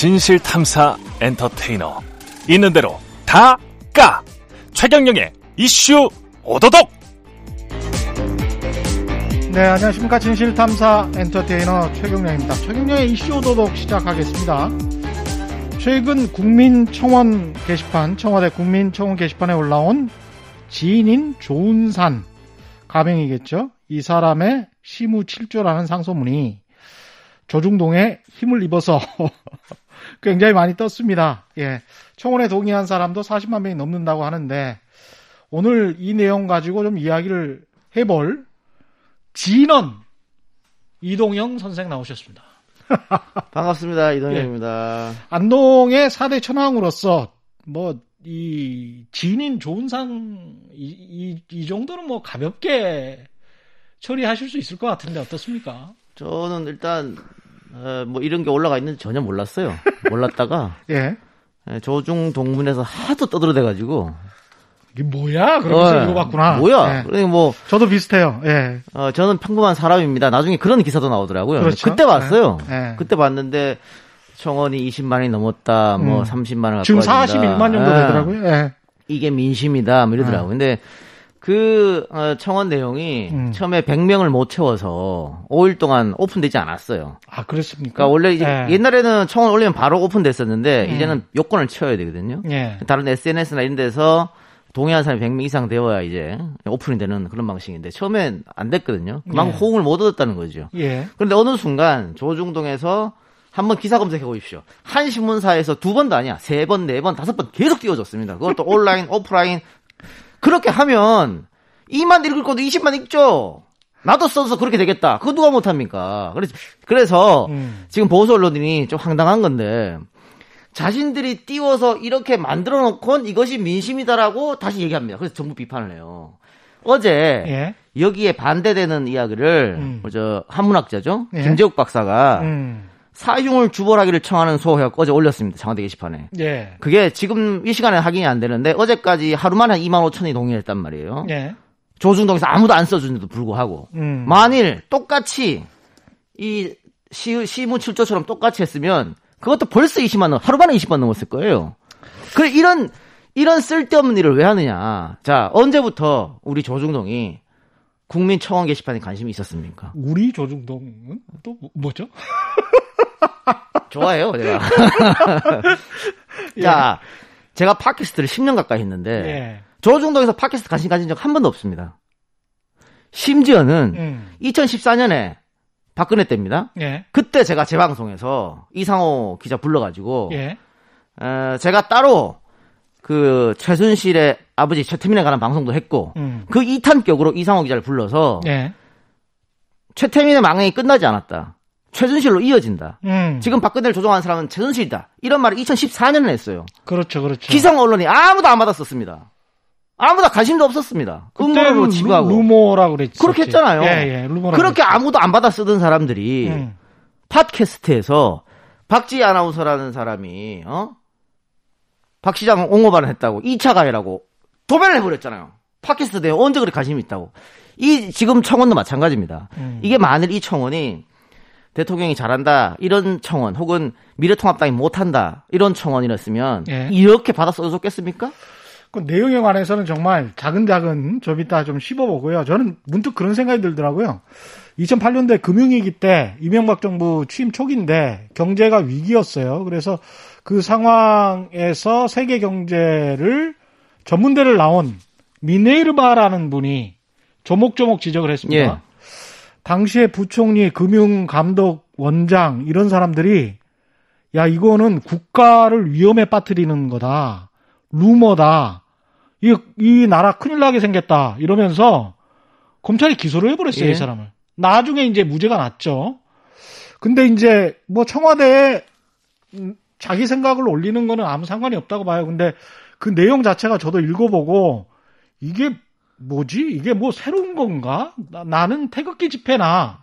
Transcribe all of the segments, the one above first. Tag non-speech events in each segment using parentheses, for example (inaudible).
진실탐사 엔터테이너. 있는 대로 다 까. 최경영의 이슈 오도독! 네 안녕하십니까. 진실탐사 엔터테이너 최경영입니다. 최경영의 이슈 오도독 시작하겠습니다. 최근 국민청원 게시판 청와대 국민청원 게시판에 올라온 지인인 조은산. 가명이겠죠? 이 사람의 시무칠조라는 상소문이 조중동에 힘을 입어서 (laughs) 굉장히 많이 떴습니다. 예. 청원에 동의한 사람도 40만 명이 넘는다고 하는데 오늘 이 내용 가지고 좀 이야기를 해볼 진원 이동영 선생 나오셨습니다. (laughs) 반갑습니다. 이동영입니다. 예. 안동의 4대 천왕으로서 뭐이 지인인 좋은 상, 이, 이, 이 정도는 뭐 가볍게 처리하실 수 있을 것 같은데 어떻습니까? 저는 일단 어, 뭐 이런 게 올라가 있는지 전혀 몰랐어요. 몰랐다가 (laughs) 예. 예, 조중 동문에서 하도 떠들어대가지고 이게 뭐야? 그러면서 어, 읽어봤구나. 뭐야? 예. 그러니 뭐 저도 비슷해요. 예. 어, 저는 평범한 사람입니다. 나중에 그런 기사도 나오더라고요. 그렇죠. 그때 봤어요. 예. 예. 그때 봤는데 청원이 20만이 넘었다. 뭐 음. 30만을 갖고 지금 와야 41만 정도. 예. 되더라고요. 예. 이게 민심이다. 뭐 이러더라고요. 어. 근데 그 어, 청원 내용이 음. 처음에 100명을 못 채워서 5일 동안 오픈되지 않았어요. 아, 그렇습니까? 그러니까 원래 이제 예. 옛날에는 청원 올리면 바로 오픈됐었는데 음. 이제는 요건을 채워야 되거든요. 예. 다른 SNS나 이런 데서 동의한 사람이 100명 이상 되어야 이제 오픈이 되는 그런 방식인데 처음엔 안 됐거든요. 그만큼 예. 호응을 못 얻었다는 거죠. 예. 그런데 어느 순간 조중동에서 한번 기사 검색해 보십시오. 한 신문사에서 두 번도 아니야. 세 번, 네 번, 다섯 번 계속 띄워줬습니다. 그것도 (laughs) 온라인, 오프라인. 그렇게 하면 2만 읽을 것도 20만 읽죠. 나도 써서 그렇게 되겠다. 그거 누가 못합니까? 그래서, 그래서 음. 지금 보수 언론인이 좀 황당한 건데 자신들이 띄워서 이렇게 만들어 놓곤 이것이 민심이다라고 다시 얘기합니다. 그래서 정부 비판을 해요. 어제 예. 여기에 반대되는 이야기를 음. 뭐저 한문학자죠 예. 김재욱 박사가 음. 사흉을 주벌하기를 청하는 소해가 어제 올렸습니다 청와대 게시판에 예. 그게 지금 이 시간에 확인이 안 되는데 어제까지 하루만에 2만 5천이 동의했단 말이에요 예. 조중동에서 아무도 안 써준데도 불구하고 음. 만일 똑같이 이 시, 시무 7조처럼 똑같이 했으면 그것도 벌써 20만 원 하루만에 20만 넘었을 거예요 그래 이런 이런 쓸데없는 일을 왜 하느냐 자 언제부터 우리 조중동이 국민 청원 게시판에 관심이 있었습니까? 우리 조중동은 또 뭐- 뭐죠? (laughs) 좋아해요, 제가. (laughs) 예. 자, 제가 팟캐스트를 10년 가까이 했는데, 예. 조중동에서 팟캐스트 관심 가진 적 한 번도 없습니다. 심지어는 음. 2014년에 박근혜 때입니다. 예. 그때 제가 재방송에서 이상호 기자 불러가지고, 예. 어, 제가 따로 그 최순실의 아버지 최태민에 관한 방송도 했고, 음. 그 2탄격으로 이상호 기자를 불러서, 예. 최태민의 망행이 끝나지 않았다. 최순실로 이어진다. 음. 지금 박근혜를 조종하는 사람은 최순실이다. 이런 말을 2014년에 했어요. 그렇죠. 그렇죠. 기성 언론이 아무도 안 받았었습니다. 아무도 관심도 없었습니다. 음모로 그때는 치부하고. 루, 루머라고 그랬지. 그렇게 했잖아요. 예, 예. 루머라고. 그렇게 아무도 안 받아 쓰던 사람들이 음. 팟캐스트에서 박지 아나운서라는 사람이 어? 박 시장 옹호반을 했다고 2차 가해라고 도배를 해버렸잖아요. 팟캐스트 대에 언제 그렇게 관심이 있다고. 이 지금 청원도 마찬가지입니다. 음. 이게 만일 이 청원이 대통령이 잘한다 이런 청원 혹은 미래통합당이 못한다 이런 청원이었으면 예. 이렇게 받아 써줬겠습니까? 그 내용에 관해서는 정말 작은작은 좀 이따 좀 씹어보고요. 저는 문득 그런 생각이 들더라고요. 2008년도에 금융위기 때 이명박 정부 취임 초기인데 경제가 위기였어요. 그래서 그 상황에서 세계 경제를 전문대를 나온 미네르바라는 분이 조목조목 지적을 했습니다. 예. 당시에 부총리, 금융감독, 원장 이런 사람들이 야 이거는 국가를 위험에 빠뜨리는 거다. 루머다. 이, 이 나라 큰일 나게 생겼다. 이러면서 검찰이 기소를 해버렸어요, 예. 이 사람을. 나중에 이제 무죄가 났죠. 근데 이제 뭐 청와대에 음, 자기 생각을 올리는 거는 아무 상관이 없다고 봐요. 근데 그 내용 자체가 저도 읽어보고 이게 뭐지? 이게 뭐 새로운 건가? 나, 는 태극기 집회나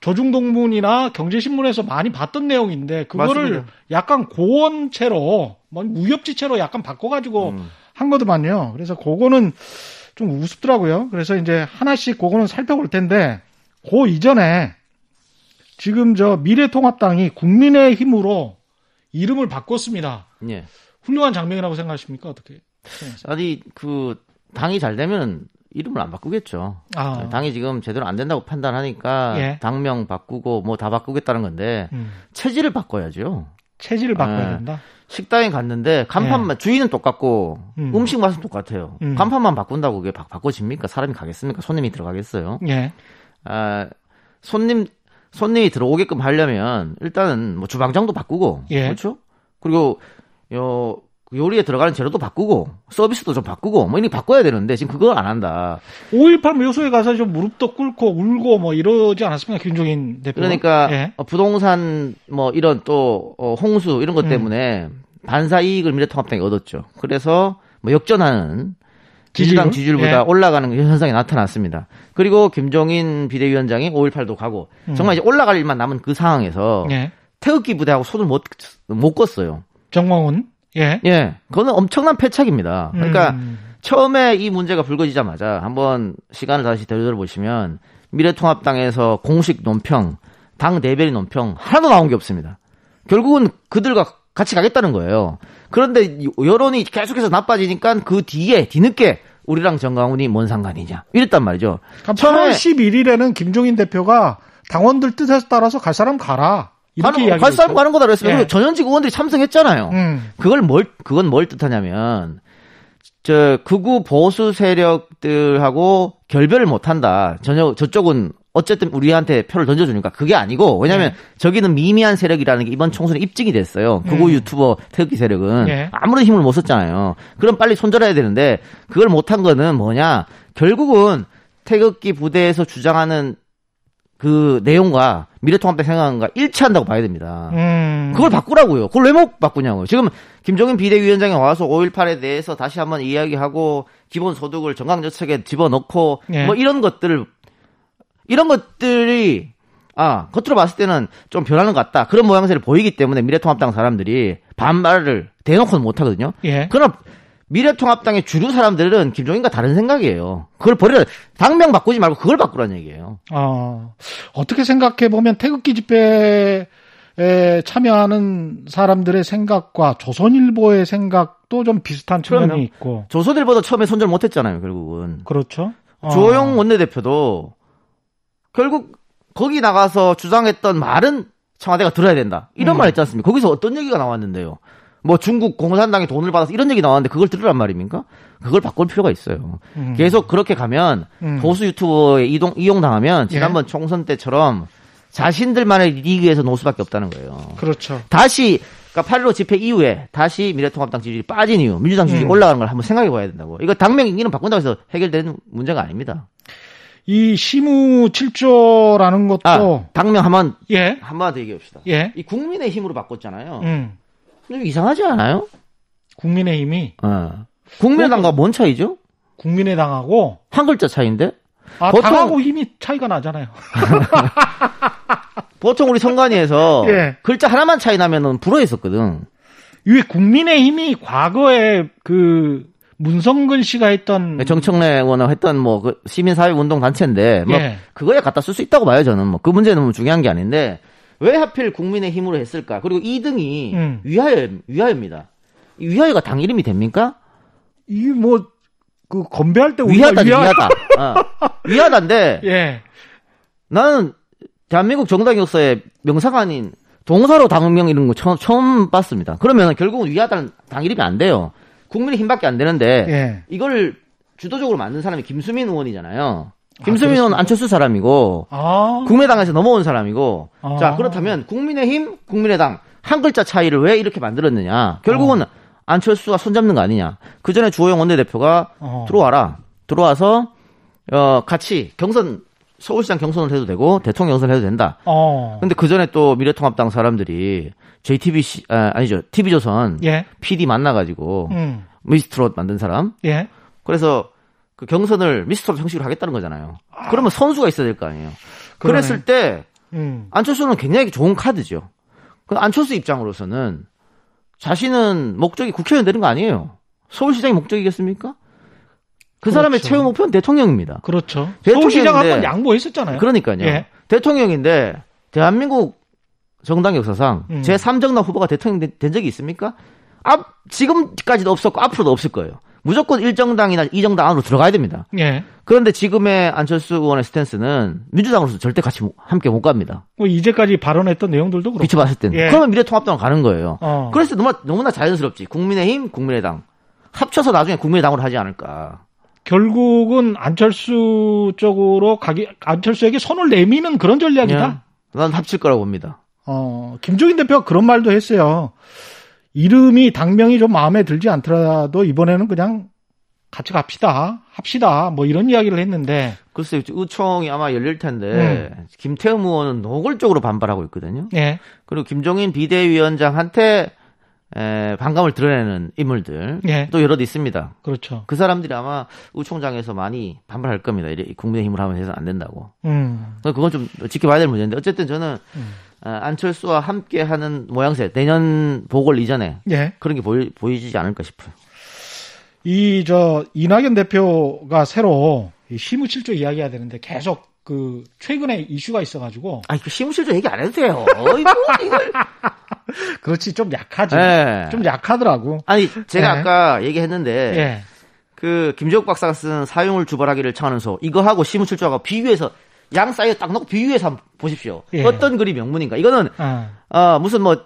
조중동문이나 경제신문에서 많이 봤던 내용인데 그거를 맞습니다. 약간 고원체로 뭐 무협지체로 약간 바꿔가지고 음. 한 거더만요. 그래서 그거는 좀 우습더라고요. 그래서 이제 하나씩 그거는 살펴볼 텐데 그 이전에 지금 저 미래통합당이 국민의 힘으로 이름을 바꿨습니다. 예. 훌륭한 장면이라고 생각하십니까? 어떻게? 생각하세요? 아니 그 당이 잘 되면 이름을 안 바꾸겠죠. 아, 당이 지금 제대로 안 된다고 판단하니까 예. 당명 바꾸고 뭐 다 바꾸겠다는 건데 음, 체질을 바꿔야죠. 체질을 바꿔야 아, 된다. 식당에 갔는데 간판만 주인은 똑같고 예. 음. 음. 식 맛은 똑같아요. 음. 간판만 바꾼다고 그게 바, 바꿔집니까? 사람이 가겠습니까? 손님이 들어가겠어요? 예. 아, 손님 손님이 들어오게끔 하려면 일단은 뭐 주방장도 바꾸고 예. 그렇죠? 그리고 요 요리에 들어가는 재료도 바꾸고 서비스도 좀 바꾸고 뭐 이런 거 바꿔야 되는데 지금 그걸 안 한다. 5.18 묘소에 가서 좀 무릎도 꿇고 울고 뭐 이러지 않았습니까? 김종인 대표. 그러니까 예. 어, 부동산 뭐 이런 또 어, 홍수 이런 것 음. 때문에 반사 이익을 미래통합당이 얻었죠. 그래서 뭐 역전하는 지지당 지지율? 지지율보다 예. 올라가는 현상이 나타났습니다. 그리고 김종인 비대위원장이 5.18도 가고 음. 정말 이제 올라갈 일만 남은 그 상황에서 예. 태극기 부대하고 손을 못, 못 껐어요. 정광훈. 예. 예. 그거는 엄청난 패착입니다. 그러니까 음. 처음에 이 문제가 불거지자마자 한번 시간을 다시 되돌아보시면 미래통합당에서 공식 논평, 당 대변인 논평 하나도 나온 게 없습니다. 결국은 그들과 같이 가겠다는 거예요. 그런데 여론이 계속해서 나빠지니까 그 뒤에 뒤늦게 우리랑 정강훈이 뭔 상관이냐 이랬단 말이죠. 그러니까 처음에 8월 11일에는 김종인 대표가 당원들 뜻에 따라서 갈 사람 가라. 이렇게 가는. 갈 사람 가는 거다 그랬어요. 예. 그리고 전현직 의원들이 참석했잖아요. 음. 그걸 뭘 그건 뭘 뜻하냐면 저 극우 보수 세력들하고 결별을 못 한다. 전혀 저쪽은 어쨌든 우리한테 표를 던져주니까 그게 아니고 왜냐하면 네. 저기는 미미한 세력이라는 게 이번 총선에 입증이 됐어요. 극우 음. 유튜버 태극기 세력은 네. 아무런 힘을 못 썼잖아요. 그럼 빨리 손절해야 되는데 그걸 못한 거는 뭐냐? 결국은 태극기 부대에서 주장하는 그 내용과 미래통합당 생각과 일치한다고 봐야 됩니다. 음. 그걸 바꾸라고요. 그걸 왜 못 바꾸냐고요. 지금 김종인 비대위원장이 와서 5.18에 대해서 다시 한번 이야기하고 기본소득을 정강정책에 집어넣고 예. 뭐 이런 것들을 이런 것들이 아 겉으로 봤을 때는 좀 변하는 것 같다. 그런 모양새를 보이기 때문에 미래통합당 사람들이 반발을 대놓고는 못하거든요. 예. 그럼 미래통합당의 주류 사람들은 김종인과 다른 생각이에요. 그걸 버려 당명 바꾸지 말고 그걸 바꾸라는 얘기예요. 어, 어떻게 생각해 보면 태극기 집회에 참여하는 사람들의 생각과 조선일보의 생각도 좀 비슷한 측면이. 있고. 조선일보도 처음에 손절 못했잖아요. 결국은 그렇죠. 어. 조영 원내대표도 결국 거기 나가서 주장했던 말은 청와대가 들어야 된다. 이런 음. 말 했지 않습니까? 거기서 어떤 얘기가 나왔는데요. 뭐 중국 공산당이 돈을 받아서 이런 얘기 나왔는데 그걸 들으란 말입니까? 그걸 바꿀 필요가 있어요. 음. 계속 그렇게 가면 음. 보수 유튜버에 이동 이용당하면 지난번 총선 때처럼 자신들만의 리그에서 놓을 수밖에 없다는 거예요. 그렇죠. 다시 그러니까 8.15 집회 이후에 다시 미래통합당 지지율이 빠진 이유, 민주당 지지율이 음. 올라가는 걸 한번 생각해 봐야 된다고. 이거 당명 이름 바꾼다고 해서 해결되는 문제가 아닙니다. 이 시무 7조라는 것도 아, 당명 한번 예. 한번 더 얘기해 봅시다. 예. 이 국민의 힘으로 바꿨잖아요. 음. 좀 이상하지 않아요? 국민의힘이 어. 국민의당과 뭔 차이죠? 국민의당하고 한 글자 차이인데? 아, 보통- 당하고 힘이 차이가 나잖아요. (laughs) (laughs) 보통 우리 선관위에서 예. 글자 하나만 차이 나면은 불어했었거든. 왜 국민의힘이 과거에 그 문성근 씨가 했던 정청래 의원은 했던 뭐 그 시민사회 운동 단체인데 뭐 예. 그거에 갖다 쓸 수 있다고 봐요 저는 뭐 그 문제는 뭐 중요한 게 아닌데 왜 하필 국민의 힘으로 했을까? 그리고 2등이 음. 위하여 위하여입니다. 이 위하여가 당 이름이 됩니까? 이게 뭐그 건배할 때 위하다 위하- 위하다 (laughs) 어. 위하다인데 예. 나는 대한민국 정당 역사에 명사가 아닌 동사로 당명 이런 거 처음, 처음 봤습니다. 그러면 결국은 위하다는 당 이름이 안 돼요. 국민의 힘밖에 안 되는데 예. 이걸 주도적으로 만든 사람이 김수민 의원이잖아요. 김수민 그렇습니까? 의원은 안철수 사람이고 아. 국민의당에서 넘어온 사람이고 아. 자 그렇다면 국민의힘, 국민의당 한 글자 차이를 왜 이렇게 만들었느냐? 결국은 어. 안철수가 손잡는 거 아니냐? 그 전에 주호영 원내대표가 어. 들어와라 들어와서 어 같이 경선 서울시장 경선을 해도 되고 대통령 경선을 해도 된다. 어. 근데 그 전에 또 미래통합당 사람들이 JTBC 아, 아니죠 TV조선 예. PD 만나가지고 음. 미스트롯 만든 사람 예. 그래서 그 경선을 미스트롯 형식으로 하겠다는 거잖아요. 그러면 선수가 있어야 될 거 아니에요. 그러네. 그랬을 때 음. 안철수는 굉장히 좋은 카드죠. 그 안철수 입장으로서는 자신은 목적이 국회의원 되는 거 아니에요. 서울시장이 목적이겠습니까? 그 사람의 그렇죠. 최후 목표는 대통령입니다. 그렇죠. 서울시장 한 번 양보했었잖아요. 그러니까요. 예. 대통령인데 대한민국 정당 역사상 음. 제 3정당 후보가 대통령 된, 된 적이 있습니까? 앞 지금까지도 없었고 앞으로도 없을 거예요. 무조건 1정당이나 2정당 안으로 들어가야 됩니다. 예. 그런데 지금의 안철수 의원의 스탠스는 민주당으로서 절대 같이 못- 함께 못 갑니다. 뭐 이제까지 발언했던 내용들도 그렇고. 비춰봤을 때는. 예. 그러면 미래통합당으로 가는 거예요. 어. 그래서 너무나, 너무나 자연스럽지. 국민의힘, 국민의당. 합쳐서 나중에 국민의당으로 하지 않을까. 결국은 안철수 쪽으로 가기 안철수에게 손을 내미는 그런 전략이다. 그냥 난 합칠 거라고 봅니다. 어, 김종인 대표가 그런 말도 했어요. 이름이 당명이 좀 마음에 들지 않더라도 이번에는 그냥 같이 갑시다. 합시다. 뭐 이런 이야기를 했는데 글쎄요, 의총이 아마 열릴 텐데, 음. 김태흠 의원은 노골적으로 반발하고 있거든요. 예. 그리고 김종인 비대위원장한테 에, 반감을 드러내는 인물들 예. 또 여럿 있습니다. 그렇죠. 그 사람들이 아마 의총장에서 많이 반발할 겁니다. 이래 국민의힘으로 하면 해서 안 된다고. 음. 그건 좀 지켜봐야 될 문제인데 어쨌든 저는 음. 어, 안철수와 함께 하는 모양새 내년 보궐 이전에 예. 그런 게 보이, 보이지 않을까 싶어요. 이 저 이낙연 대표가 새로 이 시무칠조 이야기해야 되는데 계속 그 최근에 이슈가 있어가지고 아니 그 시무실조 얘기 안 해도 돼요. (laughs) 이거 이걸. 그렇지 좀 약하지. 예. 좀 약하더라고. 아니 제가 예. 아까 얘기했는데 예. 그 김재욱 박사가 쓴 사용을 주발하기를 청하는서 이거하고 시무칠조하고 비교해서 양 사이에 딱 놓고 비교해서 한번 보십시오. 예. 어떤 글이 명문인가? 이거는 아. 어 무슨 뭐뭐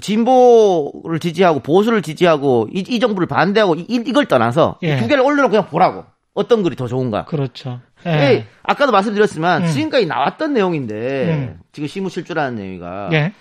진보를 지지하고 보수를 지지하고 이, 이 정부를 반대하고 이, 걸 떠나서 이 예. 두 개를 올려놓고 그냥 보라고 어떤 글이 더 좋은가? 그렇죠. 예, 예. 아까도 말씀드렸지만 음. 지금까지 나왔던 내용인데 음. 지금 시무실조라는 내용이가 예.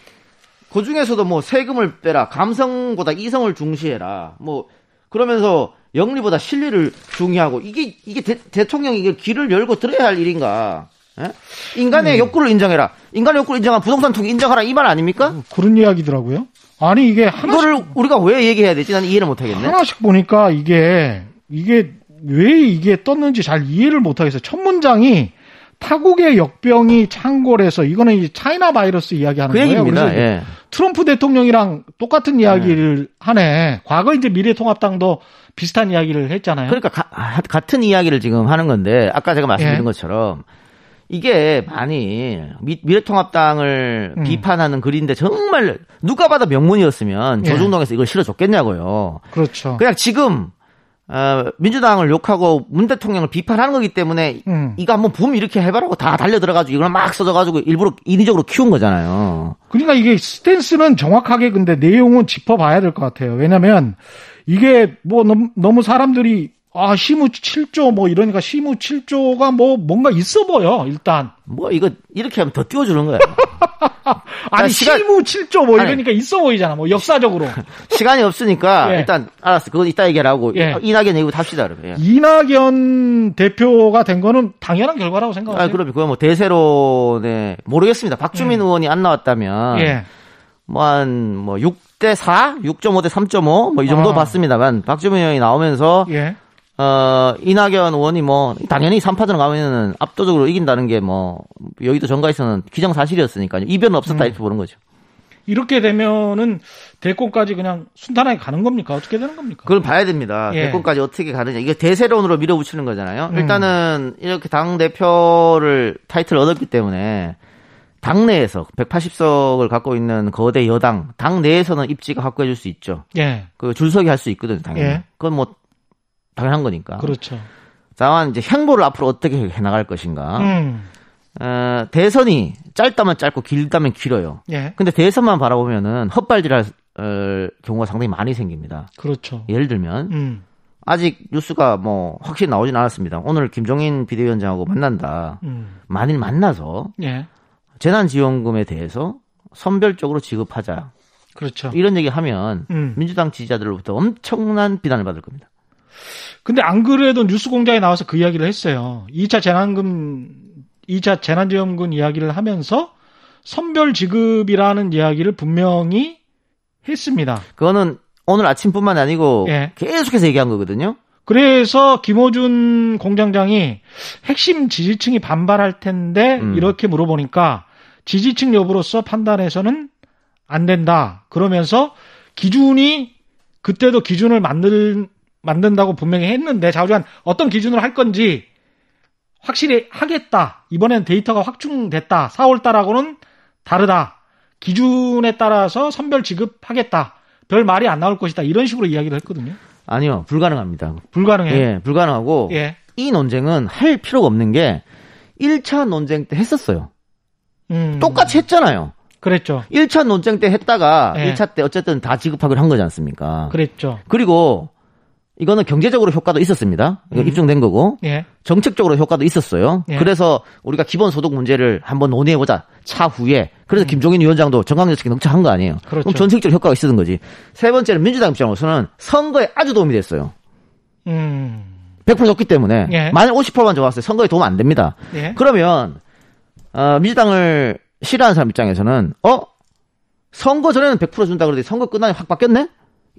그 중에서도 뭐 세금을 빼라, 감성보다 이성을 중시해라, 뭐 그러면서 영리보다 실리를 중요하고 이게 이게 대, 통령이 이게 길을 열고 들어야 할 일인가? 예? 인간의 욕구를 인정해라. 인간의 욕구를 인정한 부동산 투기 인정하라 이 말 아닙니까? 그런 이야기더라고요. 아니 이게 하나씩 이거를 우리가 왜 얘기해야 되지? 나는 이해를 못 하겠네. 하나씩 보니까 이게 이게 왜 이게 떴는지 잘 이해를 못 하겠어요. 첫 문장이 타국의 역병이 창궐해서 이거는 이제 차이나 바이러스 이야기하는 그 거예요. 얘기입니다. 그래서 예. 트럼프 대통령이랑 똑같은 이야기를 하네. 과거 이제 미래통합당도 비슷한 이야기를 했잖아요. 그러니까 가- 아, 같은 이야기를 지금 하는 건데 아까 제가 말씀드린 예. 것처럼 이게 만일 미, 미래통합당을 음. 비판하는 글인데 정말 누가 봐도 명문이었으면 예. 조중동에서 이걸 실어줬겠냐고요. 그렇죠. 그냥 지금 어, 민주당을 욕하고 문 대통령을 비판하는 거기 때문에 음. 이거 한번 붐 이렇게 해봐라고 다 달려 들어가지고 이걸 막 써져가지고 일부러 인위적으로 키운 거잖아요. 그러니까 이게 스탠스는 정확하게 근데 내용은 짚어봐야 될 것 같아요. 왜냐면 이게 뭐 너무, 너무 사람들이 아 시무 7조 뭐 이러니까 시무 7조가 뭐 뭔가 있어 보여 일단 뭐 이거 이렇게 하면 더 띄워주는 거야. (laughs) 아니 시간- 시무 7조 뭐 아니. 이러니까 있어 보이잖아 뭐 역사적으로 (laughs) 시간이 없으니까 (laughs) 예. 일단 알았어. 그건 이따 얘기하고 예. 이낙연 얘기부터 합시다 그러면. 예. 이낙연 대표가 된 거는 당연한 결과라고 생각하세요. 아, 그럼 그거 뭐 대세론에 모르겠습니다. 박주민 의원이 안 나왔다면 음. 예. 뭐한뭐 6대 4, 6.5 대 3.5 뭐 이 정도 아. 봤습니다만 박주민 의원이 나오면서 예. 어 이낙연 의원이 뭐 당연히 3파전 가면은 압도적으로 이긴다는 게 뭐 여의도 정가에서는 기정사실이었으니까요. 이변은 없었다 음. 이렇게 보는 거죠. 이렇게 되면은 대권까지 그냥 순탄하게 가는 겁니까? 어떻게 되는 겁니까? 그걸 봐야 됩니다. 예. 대권까지 어떻게 가느냐. 이게 대세론으로 밀어붙이는 거잖아요. 음. 일단은 이렇게 당 대표를 타이틀 얻었기 때문에 당내에서 180석을 갖고 있는 거대 여당 당 내에서는 입지가 확보해 줄 수 있죠. 예. 그 줄서기 할 수 있거든요, 당연히. 예. 그건 뭐 당연한 거니까. 그렇죠. 다만 이제 행보를 앞으로 어떻게 해 나갈 것인가. 음. 어, 대선이 짧다면 짧고 길다면 길어요. 예. 근데 대선만 바라보면은 헛발질할 어, 경우가 상당히 많이 생깁니다. 그렇죠. 예를 들면 음. 아직 뉴스가 뭐 확실히 나오진 않았습니다. 오늘 김종인 비대위원장하고 만난다. 음. 만일 만나서 예. 재난지원금에 대해서 선별적으로 지급하자. 그렇죠. 이런 얘기 하면 음. 민주당 지지자들로부터 엄청난 비난을 받을 겁니다. 근데 안 그래도 뉴스 공장에 나와서 그 이야기를 했어요. 2차 재난금, 2차 재난지원금 이야기를 하면서 선별 지급이라는 이야기를 분명히 했습니다. 그거는 오늘 아침뿐만 아니고 예. 계속해서 얘기한 거거든요. 그래서 김호준 공장장이 핵심 지지층이 반발할 텐데 음. 이렇게 물어보니까 지지층 여부로서 판단해서는 안 된다. 그러면서 기준이 그때도 기준을 만들 만든다고 분명히 했는데 자우지간 어떤 기준으로 할 건지 확실히 하겠다. 이번엔 데이터가 확충됐다. 4월 달하고는 다르다. 기준에 따라서 선별 지급하겠다. 별 말이 안 나올 것이다. 이런 식으로 이야기를 했거든요. 아니요, 불가능합니다. 불가능해. 예, 불가능하고 예. 이 논쟁은 할 필요가 없는 게 1차 논쟁 때 했었어요. 음. 똑같이 했잖아요. 그랬죠. 1차 논쟁 때 했다가 예. 1차 때 어쨌든 다 지급하기로 한 거지 않습니까? 그랬죠. 그리고 이거는 경제적으로 효과도 있었습니다. 이거 음. 입증된 거고 예. 정책적으로 효과도 있었어요. 예. 그래서 우리가 기본소득 문제를 한번 논의해 보자. 차후에. 그래서 김종인 위원장도 정강정책에 능차한 거 아니에요. 음. 그렇죠. 럼 전체적으로 효과가 있었던 거지. 세 번째는 민주당 입장으로서는 선거에 아주 도움이 됐어요. 음. 100% 줬기 때문에 예. 만약 50%만 줘봤어요. 선거에 도움 안 됩니다. 예. 그러면 어, 민주당을 싫어하는 사람 입장에서는 어 선거 전에는 100% 준다 그러더니 선거 끝나니 확 바뀌었네?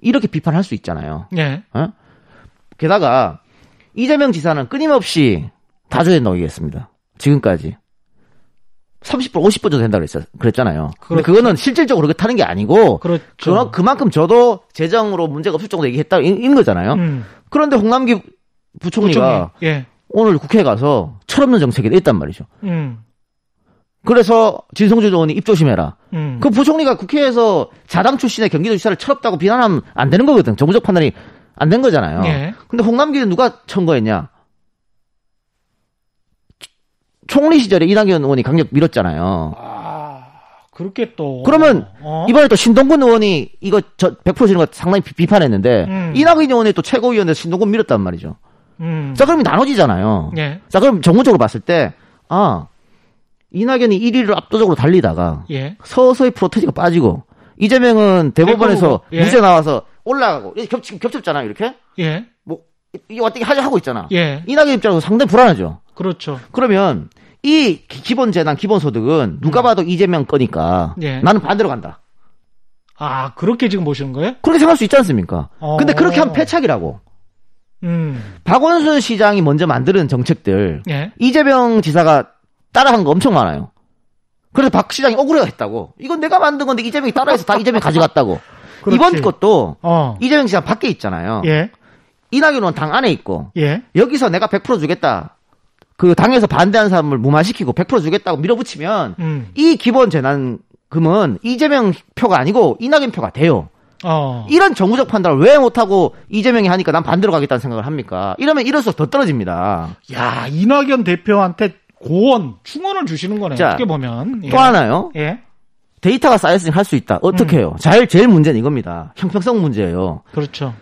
이렇게 비판할 수 있잖아요. 예. 어? 게다가 이재명 지사는 끊임없이 다 줘야 된다고 얘기했습니다. 지금까지. 30% 50% 정도 된다고 그랬, 그랬잖아요. 근데 그렇죠. 그거는 실질적으로 그렇게 타는 게 아니고 그렇죠. 그, 그만큼 저도 재정으로 문제가 없을 정도 얘기했다 이- 이런 거잖아요. 음. 그런데 홍남기 부총리가 부총리. 예. 오늘 국회에 가서 철없는 정책이 있단 말이죠. 음. 그래서 진성준 의원이 입 조심해라. 음. 그 부총리가 국회에서 자당 출신의 경기도지사를 철없다고 비난하면 안 되는 거거든. 정부적 판단이 안 된 거잖아요. 예. 근데 홍남기는 누가 청구했냐? 총리 시절에 이낙연 의원이 강력 밀었잖아요. 아, 그렇게 또. 그러면 어? 이번에 또 신동근 의원이 이거 저 100% 주는 거 상당히 비- 비판했는데 음. 이낙연 의원이 또 최고위원에서 신동근 밀었단 말이죠. 음. 자 그럼 나눠지잖아요. 예. 자 그럼 정무적으로 봤을 때 아, 이낙연이 1위를 압도적으로 달리다가 예. 서서히 프로테지가 빠지고 이재명은 대법원에서 예. 무죄 나와서 올라가고 겹, 지금 겹쳤잖아요. 이렇게 예. 뭐 이게 왔다 하려 하고 있잖아. 예. 이낙연 입장에서 상당히 불안하죠. 그렇죠. 그러면 이 기- 기본재난 기본 소득은 누가 봐도 이재명 거니까 음. 예. 나는 반대로 간다. 아, 그렇게 지금 보시는 거예요? 그렇게 생각할 수 있지 않습니까? 어. 근데 그렇게 하면 패착이라고. 음. 박원순 시장이 먼저 만드는 정책들 예. 이재명 지사가 따라한 거 엄청 많아요. 그래서 박 시장이 억울해가 했다고. 이건 내가 만든 건데 이재명이 따라해서 다 이재명이 가져갔다고. 그렇지. 이번 것도 어. 이재명 지사 밖에 있잖아요. 예. 이낙연 의원 당 안에 있고 예. 여기서 내가 100% 주겠다. 그 당에서 반대하는 사람을 무마시키고 100% 주겠다고 밀어붙이면 음. 이 기본 재난금은 이재명 표가 아니고 이낙연 표가 돼요. 어. 이런 정무적 판단을 왜 못하고 이재명이 하니까 난 반대로 가겠다는 생각을 합니까? 이러면 이럴수록 더 떨어집니다. 야, 이낙연 대표한테 고원, 충원을 주시는 거네. 자, 어떻게 보면. 예. 또 하나요. 예. 데이터가 쌓였으니 할 수 있다. 어떻게 해요? 제일, 제일 문제는 이겁니다. 형평성 문제예요. 그렇죠.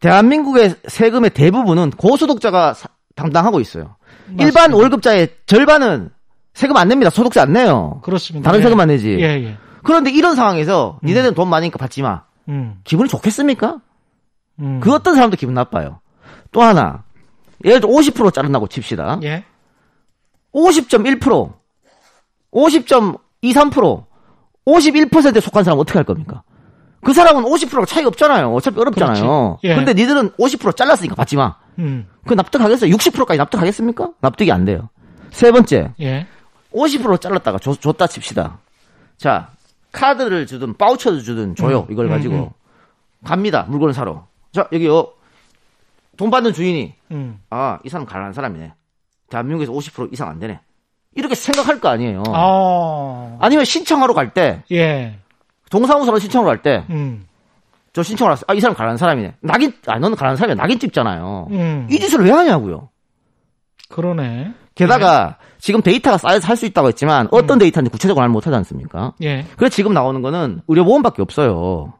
대한민국의 세금의 대부분은 고소득자가 사- 담당하고 있어요. 맞습니다. 일반 월급자의 절반은 세금 안 냅니다. 소득세 안 내요. 그렇습니다. 다른 예. 세금 안 내지. 예, 예. 그런데 이런 상황에서 니네는 돈 많으니까 받지 마. 음. 기분이 좋겠습니까? 음. 그 어떤 사람도 기분 나빠요. 또 하나. 예를 들어 50% 자른다고 칩시다. 예. 50.1%, 50.23%, 51%에 속한 사람은 어떻게 할 겁니까? 그 사람은 50%가 차이 없잖아요. 어차피 어렵잖아요. 예. 근데 니들은 50% 잘랐으니까 받지 마. 음. 그 납득하겠어요? 60%까지 납득하겠습니까? 납득이 안 돼요. 세 번째, 예. 50% 잘랐다가 줬, 줬다 칩시다. 자, 카드를 주든 바우처를 주든 줘요. 음, 이걸 음, 가지고. 음. 갑니다. 물건을 사러. 자, 여기요. 돈 받는 주인이 음. 아, 이 사람 가난한 사람이네. 대한민국에서 50% 이상 안 되네. 이렇게 생각할 거 아니에요. 아. 아니면 신청하러 갈 때, 예. 동사무소로 신청하러 갈 때, 음. 저 신청을 왔어. 아, 이 사람 가난한 사람이네. 낙인, 아, 너는 가난한 사람이야. 낙인 찍잖아요. 음. 이 짓을 왜 하냐고요. 그러네. 게다가, 지금 데이터가 쌓여서 할 수 있다고 했지만, 어떤 데이터인지 구체적으로 말 못하지 않습니까? 예. 그래서 지금 나오는 거는 의료보험밖에 없어요.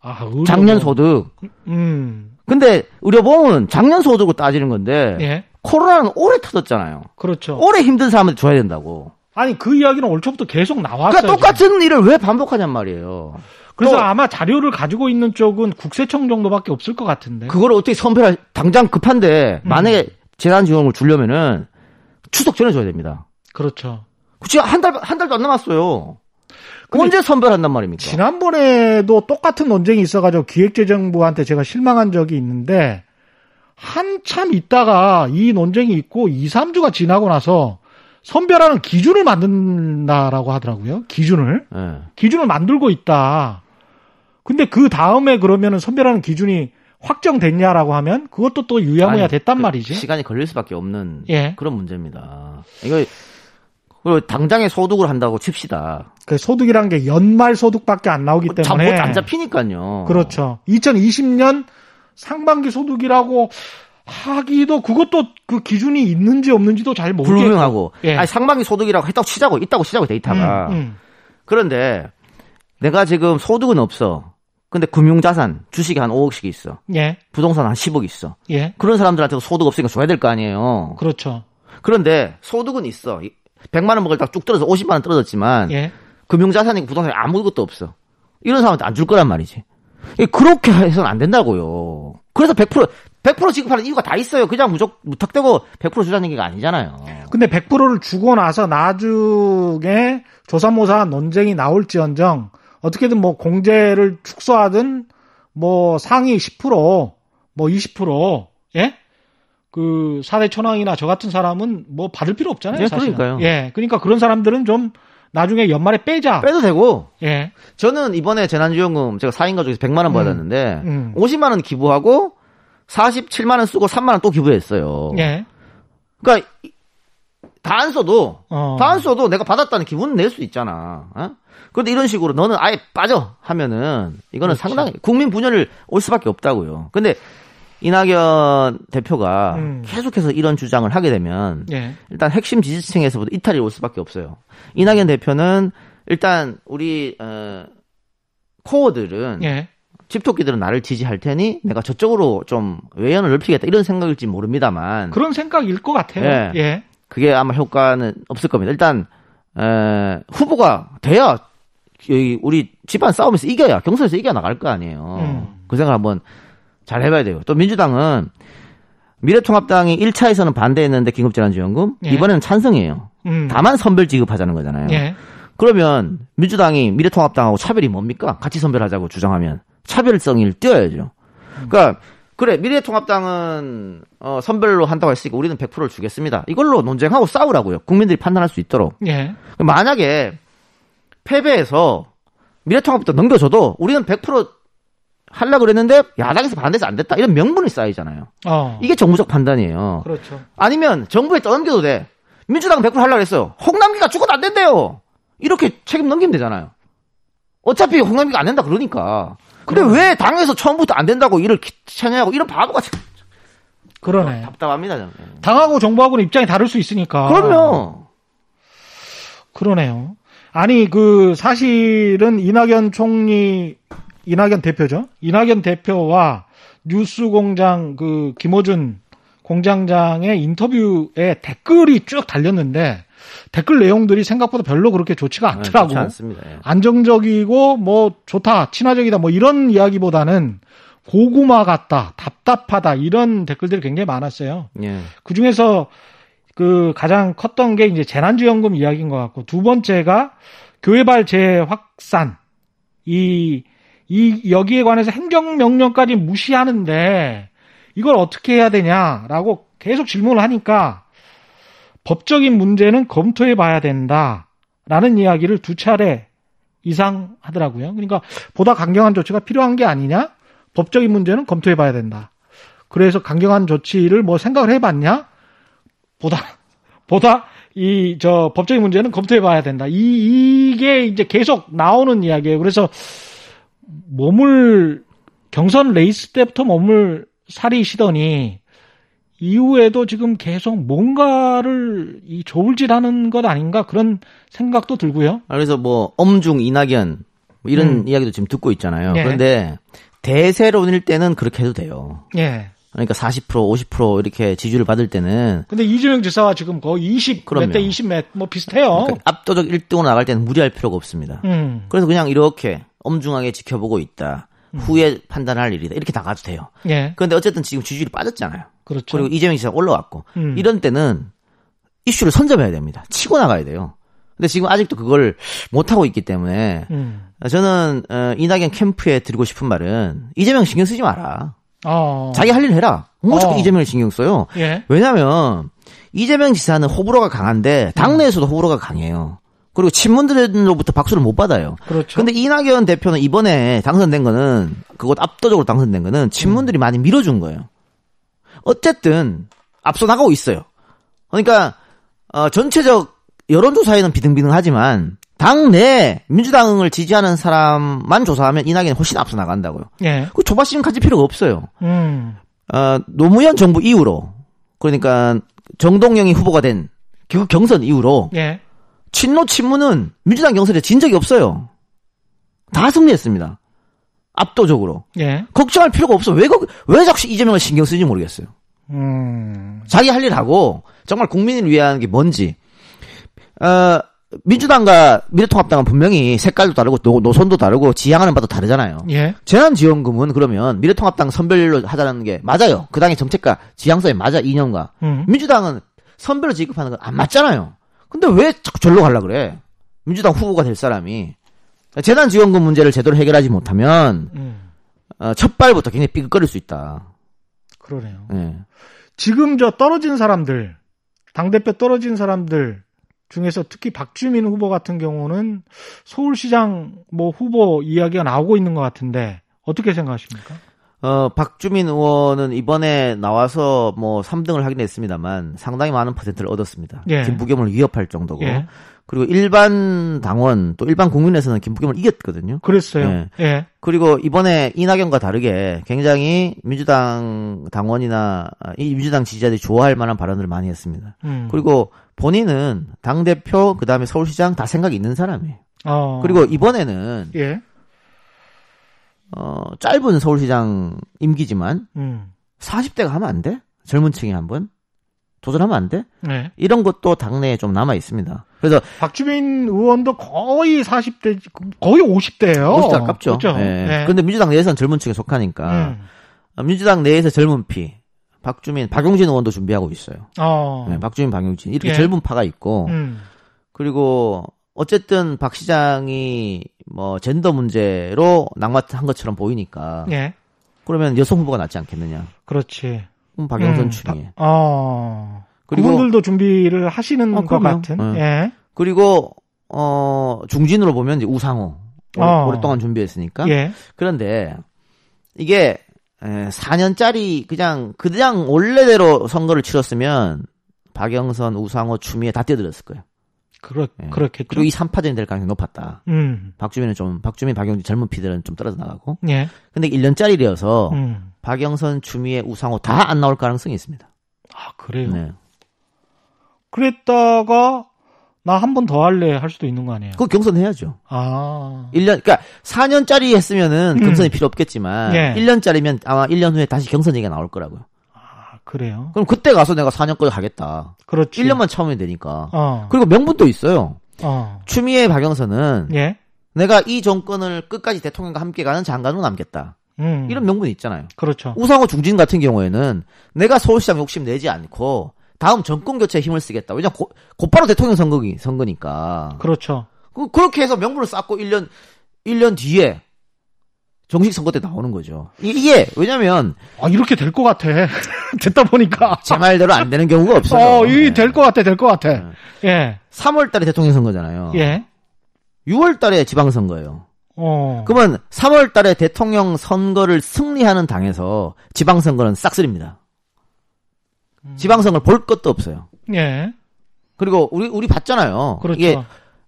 아, 의료. 작년 소득. 음. 근데 의료보험은 작년 소득으로 따지는 건데, 예. 코로나는 오래 터졌잖아요. 그렇죠. 오래 힘든 사람한테 줘야 된다고. 아니, 그 이야기는 올 초부터 계속 나왔어요. 그러니까 똑같은 일을 왜 반복하냔 말이에요. 그래서 또 아마 자료를 가지고 있는 쪽은 국세청 정도밖에 없을 것 같은데. 그걸 어떻게 선별할 당장 급한데 음. 만약에 재난지원금을 주려면은 추석 전에 줘야 됩니다. 그렇죠. 지금 한 달 한 달도 안 남았어요. 언제 선별한단 말입니까? 지난번에도 똑같은 논쟁이 있어가지고 기획재정부한테 제가 실망한 적이 있는데 한참 있다가 이 논쟁이 있고 2, 3주가 지나고 나서 선별하는 기준을 만든다라고 하더라고요. 기준을. 예. 기준을 만들고 있다. 근데 그 다음에 그러면은 선별하는 기준이 확정됐냐라고 하면 그것도 또 유야무야 아니, 됐단 그 말이지. 시간이 걸릴 수밖에 없는 예. 그런 문제입니다. 이거 그리고 당장에 소득을 한다고 칩시다. 그 소득이란 게 연말 소득밖에 안 나오기 때문에 잘못 안 잡히니까요. 그렇죠. 2020년 상반기 소득이라고 하기도 그것도 그 기준이 있는지 없는지도 잘 모르겠고. 불분명하고. 예. 아니 상반기 소득이라고 했다고 치자고 있다고 치자고 데이터가. 음, 음. 그런데 내가 지금 소득은 없어. 근데 금융자산 주식이 한 5억씩 있어. 예, 부동산 한 10억 있어. 예, 그런 사람들한테도 소득 없으니까 줘야 될 거 아니에요. 그렇죠. 그런데 소득은 있어. 100만 원 먹을 딱 쭉 떨어져 50만 원 떨어졌지만 예, 금융자산이고 부동산이 아무것도 없어. 이런 사람한테 안 줄 거란 말이지. 그렇게 해서는 안 된다고요. 그래서 100% 100% 지급하는 이유가 다 있어요. 그냥 무조건 무턱대고 100% 주자는 게 아니잖아요. 근데 100%를 주고 나서 나중에 조사모사 논쟁이 나올지언정 어떻게든 뭐 공제를 축소하든 뭐 상위 10%, 뭐 20%, 예? 그 사대 천왕이나 저 같은 사람은 뭐 받을 필요 없잖아요. 예, 사실은. 그러니까요. 예, 그러니까 그런 사람들은 좀 나중에 연말에 빼자. 빼도 되고 예, 저는 이번에 재난지원금 제가 4인 가족에서 100만 원 받았는데 음. 50만 원 기부하고 47만 원 쓰고 3만 원 또 기부했어요. 예, 그러니까 다 안 써도 어. 다안 써도 내가 받았다는 기분은 낼 수 있잖아. 어? 그런데 이런 식으로 너는 아예 빠져 하면은 이거는 그렇지. 상당히 국민 분열을 올 수밖에 없다고요. 근데 이낙연 대표가 음. 계속해서 이런 주장을 하게 되면 예, 일단 핵심 지지층에서부터 이탈이 올 수밖에 없어요. 이낙연 대표는 일단 우리 어, 코어들은 예, 집토끼들은 나를 지지할 테니 내가 저쪽으로 좀 외연을 넓히겠다 이런 생각일지 모릅니다만 그런 생각일 것 같아요. 예. 예, 그게 아마 효과는 없을 겁니다. 일단 에, 후보가 돼야 여기 우리 집안 싸움에서 이겨야 경선에서 이겨 나갈 거 아니에요. 음. 그 생각 한번 잘 해봐야 돼요. 또 민주당은 미래통합당이 1차에서는 반대했는데 긴급재난지원금 예. 이번에는 찬성이에요. 음, 다만 선별 지급하자는 거잖아요. 예, 그러면 민주당이 미래통합당하고 차별이 뭡니까? 같이 선별하자고 주장하면 차별성을 띄어야죠. 그러니까 그래 미래통합당은 어, 선별로 한다고 했으니까 우리는 100%를 주겠습니다. 이걸로 논쟁하고 싸우라고요. 국민들이 판단할 수 있도록. 예, 만약에 패배해서 미래통합부터 넘겨줘도 우리는 100% 하려고 그랬는데 야당에서 반대해서 안 됐다. 이런 명분이 쌓이잖아요. 어, 이게 정무적 판단이에요. 그렇죠. 아니면 정부에 떠넘겨도 돼. 민주당은 100% 하려고 했어. 홍남기가 죽어도 안 된대요. 이렇게 책임 넘기면 되잖아요. 어차피 홍남기가 안 된다 그러니까. 근데 그럼. 왜 당에서 처음부터 안 된다고 일을 찾냐고 이런 바보같이 그러네. 답답합니다. 저는. 당하고 정부하고는 입장이 다를 수 있으니까. 그럼요. 그러네요. 아니 그 사실은 이낙연 총리 이낙연 대표죠. 이낙연 대표와 뉴스공장 그 김호준 공장장의 인터뷰에 댓글이 쭉 달렸는데 댓글 내용들이 생각보다 별로 그렇게 좋지가 네, 않더라고. 좋지 않습니다. 예. 안정적이고 뭐 좋다, 친화적이다 뭐 이런 이야기보다는 고구마 같다, 답답하다 이런 댓글들이 굉장히 많았어요. 예. 그 중에서 그 가장 컸던 게 이제 재난지원금 이야기인 것 같고 두 번째가 교회발 재확산 이, 이 여기에 관해서 행정명령까지 무시하는데 이걸 어떻게 해야 되냐라고 계속 질문을 하니까 법적인 문제는 검토해 봐야 된다라는 이야기를 두 차례 이상 하더라고요. 그러니까 보다 강경한 조치가 필요한 게 아니냐? 법적인 문제는 검토해 봐야 된다. 그래서 강경한 조치를 뭐 생각을 해 봤냐? 보다 보다 이 저 법적인 문제는 검토해 봐야 된다. 이 이게 이제 계속 나오는 이야기예요. 그래서 몸을 경선 레이스 때부터 몸을 사리시더니 이후에도 지금 계속 뭔가를 이 조울질하는 것 아닌가 그런 생각도 들고요. 아, 그래서 뭐 엄중 이낙연 뭐 이런 음. 이야기도 지금 듣고 있잖아요. 예. 그런데 대세론일 때는 그렇게 해도 돼요. 예. 그러니까 40% 50% 이렇게 지지를 받을 때는 근데 이재명 지사와 지금 거의 20, 그럼요. 몇대 20, 몇 뭐 비슷해요. 그러니까 압도적 1등으로 나갈 때는 무리할 필요가 없습니다. 음. 그래서 그냥 이렇게 엄중하게 지켜보고 있다. 후에 판단할 일이다. 이렇게 나가도 돼요. 예. 그런데 어쨌든 지금 지지율이 빠졌잖아요. 그렇죠. 그리고 이재명 지사가 올라왔고 음. 이런 때는 이슈를 선점해야 됩니다. 치고 나가야 돼요. 근데 지금 아직도 그걸 못 하고 있기 때문에 음. 저는 어, 이낙연 캠프에 드리고 싶은 말은 이재명 신경 쓰지 마라. 어. 자기 할 일 해라. 뭐 자꾸 어. 이재명을 신경 써요. 예. 왜냐하면 이재명 지사는 호불호가 강한데 당내에서도 호불호가 강해요. 그리고 친문들로부터 박수를 못 받아요. 그렇죠. 근데 이낙연 대표는 이번에 당선된 거는 그것 압도적으로 당선된 거는 친문들이 많이 밀어준 거예요. 어쨌든 앞서 나가고 있어요. 그러니까 어, 전체적 여론조사에는 비등비등하지만 당내 민주당을 지지하는 사람만 조사하면 이낙연이 훨씬 앞서 나간다고요. 예. 그 조바심 가질 필요가 없어요. 음. 어, 노무현 정부 이후로 그러니까 정동영이 후보가 된그 경선 이후로 예. 친노 친문은 민주당 경선에 진 적이 없어요. 다 승리했습니다. 압도적으로. 예. 걱정할 필요가 없어. 왜, 거- 왜 자꾸 이재명을 신경 쓰는지 모르겠어요. 음. 자기 할 일 하고 정말 국민을 위한 게 뭔지. 어, 민주당과 미래통합당은 분명히 색깔도 다르고 노, 노선도 다르고 지향하는 바도 다르잖아요. 예. 재난지원금은 그러면 미래통합당 선별로 하자는 게 맞아요. 그 당의 정책과 지향성에 맞아 이념과. 음. 민주당은 선별로 지급하는 건 안 맞잖아요. 근데 왜 자꾸 절로 가려 그래? 민주당 후보가 될 사람이 재난지원금 문제를 제대로 해결하지 못하면 음. 어, 첫 발부터 굉장히 삐걱거릴 수 있다. 그러네요. 예. 지금 저 떨어진 사람들, 당 대표 떨어진 사람들 중에서 특히 박주민 후보 같은 경우는 서울시장 뭐 후보 이야기가 나오고 있는 것 같은데 어떻게 생각하십니까? 어, 박주민 의원은 이번에 나와서 뭐 3등을 하긴 했습니다만 상당히 많은 퍼센트를 얻었습니다. 예. 김부겸을 위협할 정도고. 예. 그리고 일반 당원 또 일반 국민에서는 김부겸을 이겼거든요. 그랬어요. 예. 예. 그리고 이번에 이낙연과 다르게 굉장히 민주당 당원이나 이 민주당 지지자들이 좋아할 만한 발언들을 많이 했습니다. 음. 그리고 본인은 당 대표 그다음에 서울시장 다 생각이 있는 사람이에요. 어. 그리고 이번에는 예. 어, 짧은 서울시장 임기지만 음. 40대가 하면 안 돼? 젊은 층이 한번 도전하면 안 돼? 네. 이런 것도 당내에 좀 남아 있습니다. 그래서 박주민 의원도 거의 40대, 거의 50대예요. 50대 가깝죠. 그렇죠. 예. 예. 근데 민주당 내에서는 젊은 층에 속하니까 음. 어, 민주당 내에서 젊은 피 박주민, 박용진 의원도 준비하고 있어요. 어. 네, 박주민, 박용진 이렇게 예. 젊은 파가 있고 음. 그리고 어쨌든 박 시장이 뭐 젠더 문제로 낙마한 것처럼 보이니까 예. 그러면 여성 후보가 낫지 않겠느냐? 그렇지. 그럼 박영선 음, 추미애. 어. 그리고- 그분들도 준비를 하시는 어, 것. 같은. 어. 예. 그리고 어 중진으로 보면 이제 우상호 어. 오랫동안 준비했으니까 예. 그런데 이게 에, 4년짜리 그냥 그냥 원래대로 선거를 치렀으면 박영선, 우상호, 추미애 다 뛰어들었을 거예요. 그렇, 예. 그렇겠죠. 그리고 이 3파전이 될 가능성이 높았다. 음. 박주민은 좀 박주민, 박영진 젊은 피들은 좀 떨어져 나가고. 예. 근데 1년짜리라서 음. 박영선, 추미애, 우상호 다 안 나올 가능성이 있습니다. 아, 그래요? 네. 그랬다가, 나 한 번 더 할래 할 수도 있는 거 아니에요? 그거 경선 해야죠. 아. 1년, 그러니까 4년짜리 했으면은 음. 경선이 필요 없겠지만 예. 1년짜리면 아마 1년 후에 다시 경선 얘기가 나올 거라고요. 아, 그래요? 그럼 그때 가서 내가 4년까지 하겠다. 그렇지. 1년만 참으면 되니까. 어. 그리고 명분도 있어요. 어. 추미애 박영선은 예. 내가 이 정권을 끝까지 대통령과 함께 가는 장관으로 남겠다. 음. 이런 명분이 있잖아요. 그렇죠. 우상호 중진 같은 경우에는 내가 서울시장 욕심 내지 않고 다음 정권 교체에 힘을 쓰겠다. 왜냐 고, 곧바로 대통령 선거기 선거니까. 그렇죠. 그, 그렇게 해서 명분을 쌓고 1년 1년 뒤에 정식 선거 때 나오는 거죠. 이- 이게 왜냐면 아, 이렇게 될 것 같아. (laughs) 듣다 보니까. 제 말대로 안 되는 경우가 없어요. 어, 이 네. 될것 같아, 될 것 같아. 네. 예. 3월 달에 대통령 선거잖아요. 예. 6월 달에 지방 선거예요. 어. 그러면 3월 달에 대통령 선거를 승리하는 당에서 지방 선거는 싹쓸입니다. 지방 선거를 볼 것도 없어요. 예. 그리고 우리 우리 봤잖아요. 그렇죠. 이게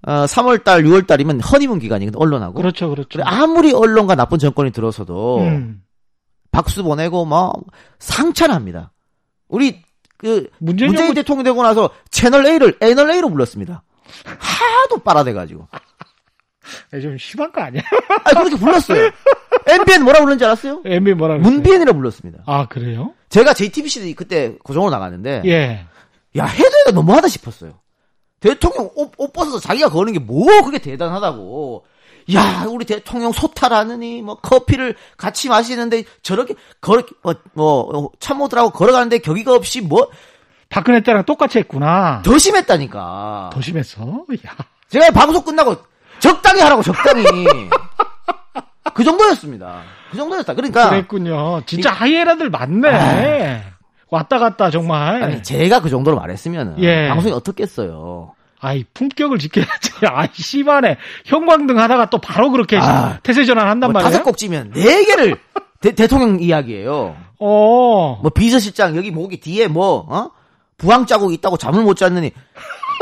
어, 3월 달, 6월 달이면 허니문 기간이거든 언론하고. 그렇죠, 그렇죠. 아무리 언론과 나쁜 정권이 들어서도 음. 박수 보내고 뭐 상찬합니다. 우리 그 문재인 문재인 대통령 되고 나서 채널 A를 애널 A로 불렀습니다. 하도 빨아대가지고. (laughs) 좀 심한 거 아니야? (laughs) 아 그렇게 불렀어요. MBN 뭐라 부르는지 알았어요? MB 뭐라 그랬어요? 문비엔이라 불렀습니다. 아, 그래요? 제가 JTBC 그때 고정으로 나갔는데 예. 야 해도 해도 너무하다 싶었어요. 대통령 옷, 옷 벗어서 자기가 거는 게 뭐 그게 대단하다고. 야 우리 대통령 소탈하느니 뭐 커피를 같이 마시는데 저렇게 걸어 어, 뭐 어, 참모들하고 걸어가는데 격의가 없이 뭐더 박근혜 때랑 똑같이 했구나. 심했다니까. 더 심했어? 야. 제가 방송 끝나고 적당히 하라고 적당히 그 정도였습니다. 그 정도였다. 그러니까 그랬군요. 진짜 하이에나들 많네. 왔다 갔다 정말. 아니 제가 그 정도로 말했으면 예. 방송이 어떻겠어요. 아이, 품격을 지켜야지. (laughs) 아이, 씨발에 형광등 하다가 또 바로 그렇게 아. 태세 전환 한단 뭐 말이에요? 다섯 꼭지면 네 개를 대, 대통령 이야기예요. 어. 뭐 비서실장 여기 목이 뒤에 뭐 어? 부항 자국 있다고 잠을 못 잤느니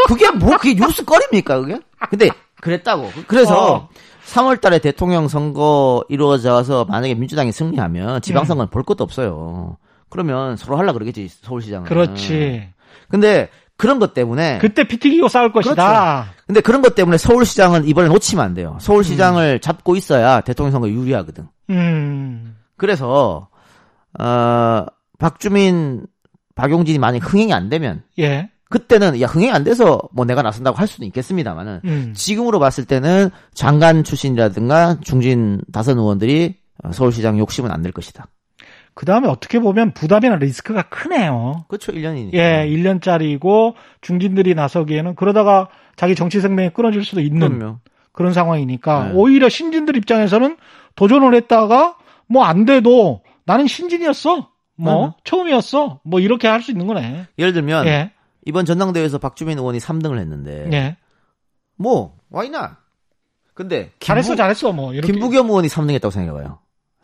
그게 뭐 그게 뉴스거리입니까 그게? 근데 그랬다고. 그래서 어. 3월 달에 대통령 선거 이루어져서 만약에 민주당이 승리하면 지방선거는 볼 것도 없어요. 그러면 서로 하려 그러겠지 서울시장은. 그렇지. 근데 그런 것 때문에 그때 피 튀기고 싸울 것이다. 근데 그런 것 때문에 서울시장은 이번에 놓치면 안 돼요. 서울시장을 잡고 있어야 대통령 선거 유리하거든. 음. 그래서 어 박주민 박용진이 만약 흥행이 안 되면 예. 그때는 야 흥행이 안 돼서 뭐 내가 나선다고 할 수는 있겠습니다만은 음. 지금으로 봤을 때는 장관 출신이라든가 중진 다선 의원들이 어, 서울시장 욕심은 안 낼 것이다. 그 다음에 어떻게 보면 부담이나 리스크가 크네요. 그렇죠. 1년이니까. 예, 1년짜리고 중진들이 나서기에는 그러다가 자기 정치 생명이 끊어질 수도 있는 그럼요. 그런 상황이니까 네. 오히려 신진들 입장에서는 도전을 했다가 뭐 안 돼도 나는 신진이었어. 뭐 음. 처음이었어. 뭐 이렇게 할 수 있는 거네. 예를 들면 예. 이번 전당대회에서 박주민 의원이 3등을 했는데 예. 뭐 와이나 근데 잘했어, 김부- 잘했어. 뭐 이렇게 김부겸 의원이 3등했다고 생각해봐요.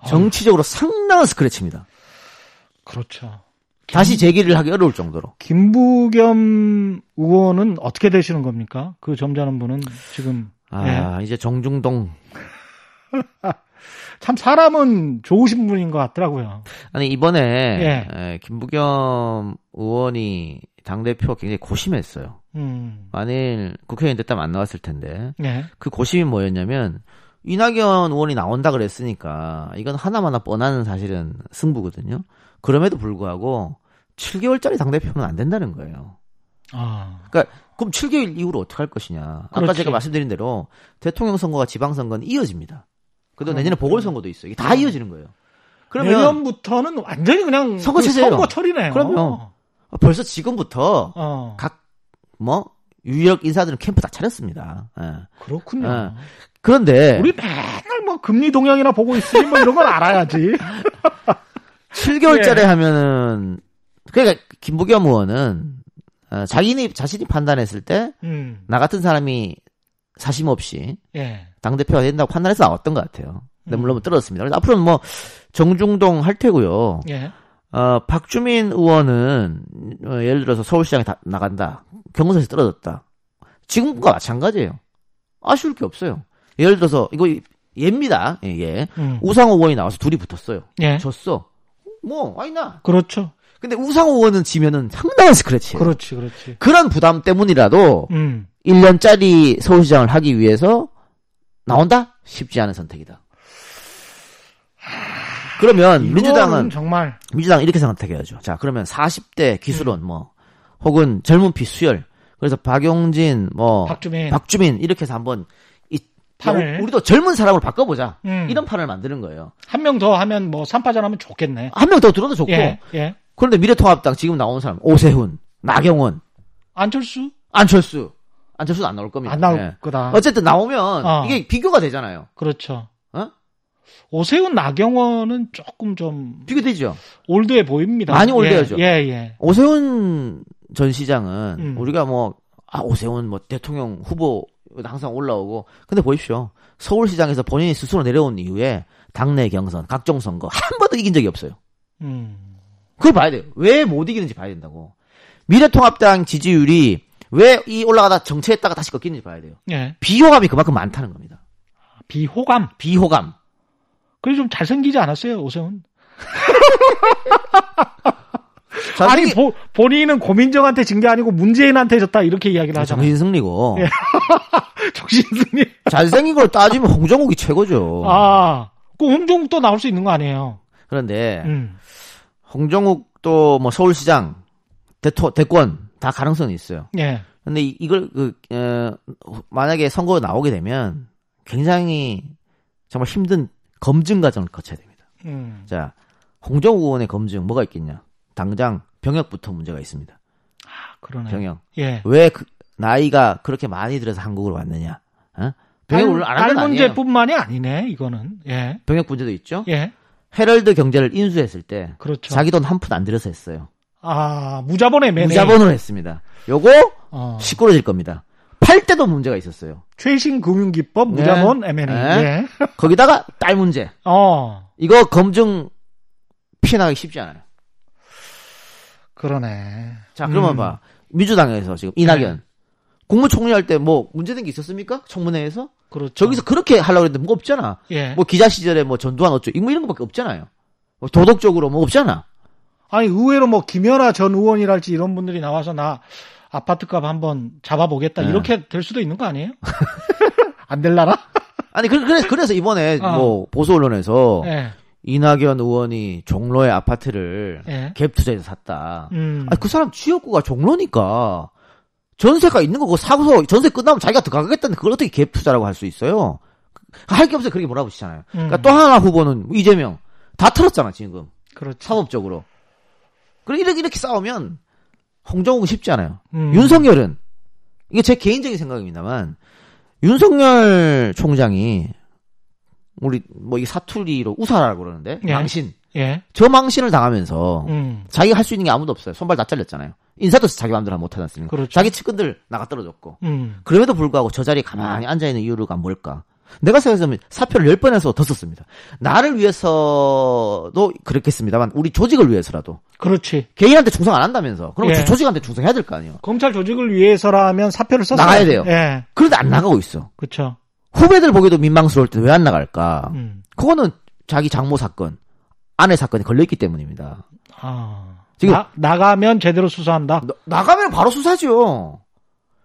아. 정치적으로 상당한 스크래치입니다. 그렇죠. 다시 재기를 하기 어려울 정도로. 김부겸 의원은 어떻게 되시는 겁니까? 그 점잖은 분은 지금 아 예. 이제 정중동 (laughs) 참 사람은 좋으신 분인 것 같더라고요. 아니 이번에 예. 에, 김부겸 의원이 당 대표 굉장히 고심했어요. 음. 만일 국회의원 됐다면 안 나왔을 텐데 예. 그 고심이 뭐였냐면 이낙연 의원이 나온다 그랬으니까 이건 하나마나 뻔한 사실은 승부거든요. 그럼에도 불구하고 7개월짜리 당 대표는 안 된다는 거예요. 아. 그러니까 그럼 7개월 이후로 어떻게 할 것이냐. 아까 그렇지. 제가 말씀드린 대로 대통령 선거가 지방 선거는 이어집니다. 그래도 그럼, 내년에 보궐 선거도 있어요. 이게 다 이어지는 거예요. 그러면 내년부터는 완전히 그냥 선거 그 체제예요. 선거철이네요. 그럼요. 벌써 지금부터 어. 각뭐 유력 인사들은 캠프 다 차렸습니다. 예. 그렇군요. 어. 그런데 우리 맨날 뭐 금리 동향이나 보고 있으니 뭐 이런 걸 알아야지. (laughs) 7개월짜리 예. 하면은 그러니까 김부겸 의원은 어, 자기니 자신이 판단했을 때나 음. 같은 사람이 사심 없이 예. 당 대표가 된다고 판단해서 나왔던 것 같아요. 근데 음. 물론 떨어졌습니다. 그래서 앞으로는 뭐 정중동 할 테고요. 예. 어, 박주민 의원은 어, 예를 들어서 서울시장에 다- 나간다. 경선에서 떨어졌다. 지금과 마찬가지예요. 아쉬울 게 없어요. 예를 들어서 이거 예입니다. 예, 예. 음. 우상호 의원이 나와서 둘이 붙었어요. 예. 졌어. 뭐 아니나. 그렇죠. 근데 우상호 의원은 지면은 상당한 스크래치예요. 그렇지, 그렇지. 그런 부담 때문이라도 음. 1년짜리 서울시장을 하기 위해서 나온다? 쉽지 않은 선택이다. 그러면 민주당은 정말 민주당 이렇게 선택해야죠. 자, 그러면 40대 기수론 음. 뭐 혹은 젊은 피 수열 그래서 박용진 뭐 박주민 박주민 이렇게 해서 한번 이 판을. 야, 우리도 젊은 사람을 바꿔보자. 음. 이런 판을 만드는 거예요. 한 명 더 하면 뭐 3파전 하면 좋겠네. 한 명 더 들어도 좋고. 예. 예. 그런데 미래통합당 지금 나오는 사람 오세훈, 나경원, 안철수 안철수. 안철수는 안 나올 겁니다. 안 나올 예. 거다. 어쨌든 나오면 어. 이게 비교가 되잖아요. 그렇죠. 어? 오세훈 나경원은 조금 좀 비교되죠. 올드해 보입니다. 많이 올드하죠. 예, 예. 예. 오세훈 전 시장은 음. 우리가 뭐, 아, 오세훈 뭐 대통령 후보 항상 올라오고. 근데 보십시오. 서울시장에서 본인이 스스로 내려온 이후에 당내 경선, 각종 선거 한 번도 이긴 적이 없어요. 음. 그걸 봐야 돼요. 왜 못 이기는지 봐야 된다고. 미래통합당 지지율이 왜 이 올라가다 정체했다가 다시 꺾이는지 봐야 돼요. 예. 비호감이 그만큼 많다는 겁니다. 비호감. 비호감. 그래 좀 잘생기지 않았어요, 오세훈? (laughs) 자, 아니 보- 본인은 고민정한테 진 게 아니고 문재인한테 졌다 이렇게 이야기를 하잖아요. 정신 승리고 (laughs) 예. 정신 승리. 잘생긴 걸 따지면 홍정욱이 최고죠. 아, 그 홍종욱도 나올 수 있는 거 아니에요? 그런데 음. 홍정욱도 뭐 서울시장, 대토, 대권 다 가능성이 있어요. 예. 근데 이- 이걸 그 어, 만약에 선거 나오게 되면 굉장히 정말 힘든 검증 과정을 거쳐야 됩니다. 음. 자, 홍정욱 의원의 검증 뭐가 있겠냐? 당장 병역부터 문제가 있습니다. 아, 그러네. 병역. 예. 왜 그, 나이가 그렇게 많이 들어서 한국으로 왔느냐? 어? 병역을 안한건딸 아니에요. 문제뿐만이 아니네, 이거는. 예. 병역 문제도 있죠. 예. 헤럴드 경제를 인수했을 때 그렇죠. 자기 돈 한 푼 안 들여서 했어요. 아, 무자본의 매매. 무자본으로 했습니다. 요거 어. 시끄러질 겁니다. 팔 때도 문제가 있었어요. 최신 금융기법 네. 무자본 M&A. 네. 예. 거기다가 딸 문제. 어. 이거 검증 피해나기 쉽지 않아요. 그러네. 자, 그러면 음. 봐. 민주당에서 지금 이낙연. 국무총리 할 때 뭐 문제된 게 있었습니까? 청문회에서? 그렇죠. 저기서 그렇게 하려고 했는데 뭐 없잖아. 예. 뭐 기자 시절에 뭐 전두환 어쩌고 뭐 이런 거밖에 없잖아요. 뭐 도덕적으로 뭐 없잖아. 아니 의외로 뭐 김연아 전 의원이랄지 이런 분들이 나와서 나 아파트값 한번 잡아보겠다 네. 이렇게 될 수도 있는 거 아니에요? (laughs) 안 될라나? 아니 그- 그래서 그래서 이번에 어. 뭐 보수 언론에서 예. 이낙연 의원이 종로의 아파트를 예. 갭 투자해서 샀다. 음. 아니 그 사람 지역구가 종로니까 전세가 있는 거고 사고서 전세 끝나면 자기가 들어가겠다는데 그걸 어떻게 갭 투자라고 할 수 있어요? 할 게 없어요. 그렇게 몰아붙이잖아요. 그러니까 음. 또 하나 후보는 이재명 다 털었잖아 지금 그렇죠. 사법적으로. 그래 이렇게 이렇게 싸우면 홍정욱은 쉽지 않아요. 음. 윤석열은 이게 제 개인적인 생각입니다만 윤석열 총장이 우리 뭐 이 사투리로 우사라고 그러는데 예. 망신 예. 저 망신을 당하면서 음. 자기가 할 수 있는 게 아무도 없어요. 손발 다 잘렸잖아요. 인사도 자기 마음대로 못 하지 않습니까? 그렇죠. 자기 측근들 나가 떨어졌고. 음. 그럼에도 불구하고 저 자리에 가만히 앉아있는 이유가 뭘까? 내가 생각해보면 사표를 10번 해서 더 썼습니다. 나를 위해서도 그렇겠습니다만 우리 조직을 위해서라도 그렇지. 개인한테 충성 안 한다면서 그럼 예. 조- 조직한테 충성해야 될 거 아니에요. 검찰 조직을 위해서라면 사표를 썼어요. 나가야 돼요. 예. 그런데 안 나가고 있어. 그렇죠. 후배들 보기에도 민망스러울 때 왜 안 나갈까? 음. 그거는 자기 장모 사건, 아내 사건이 걸려있기 때문입니다. 아. 지금- 나, 나가면 제대로 수사한다. 나- 나가면 바로 수사죠.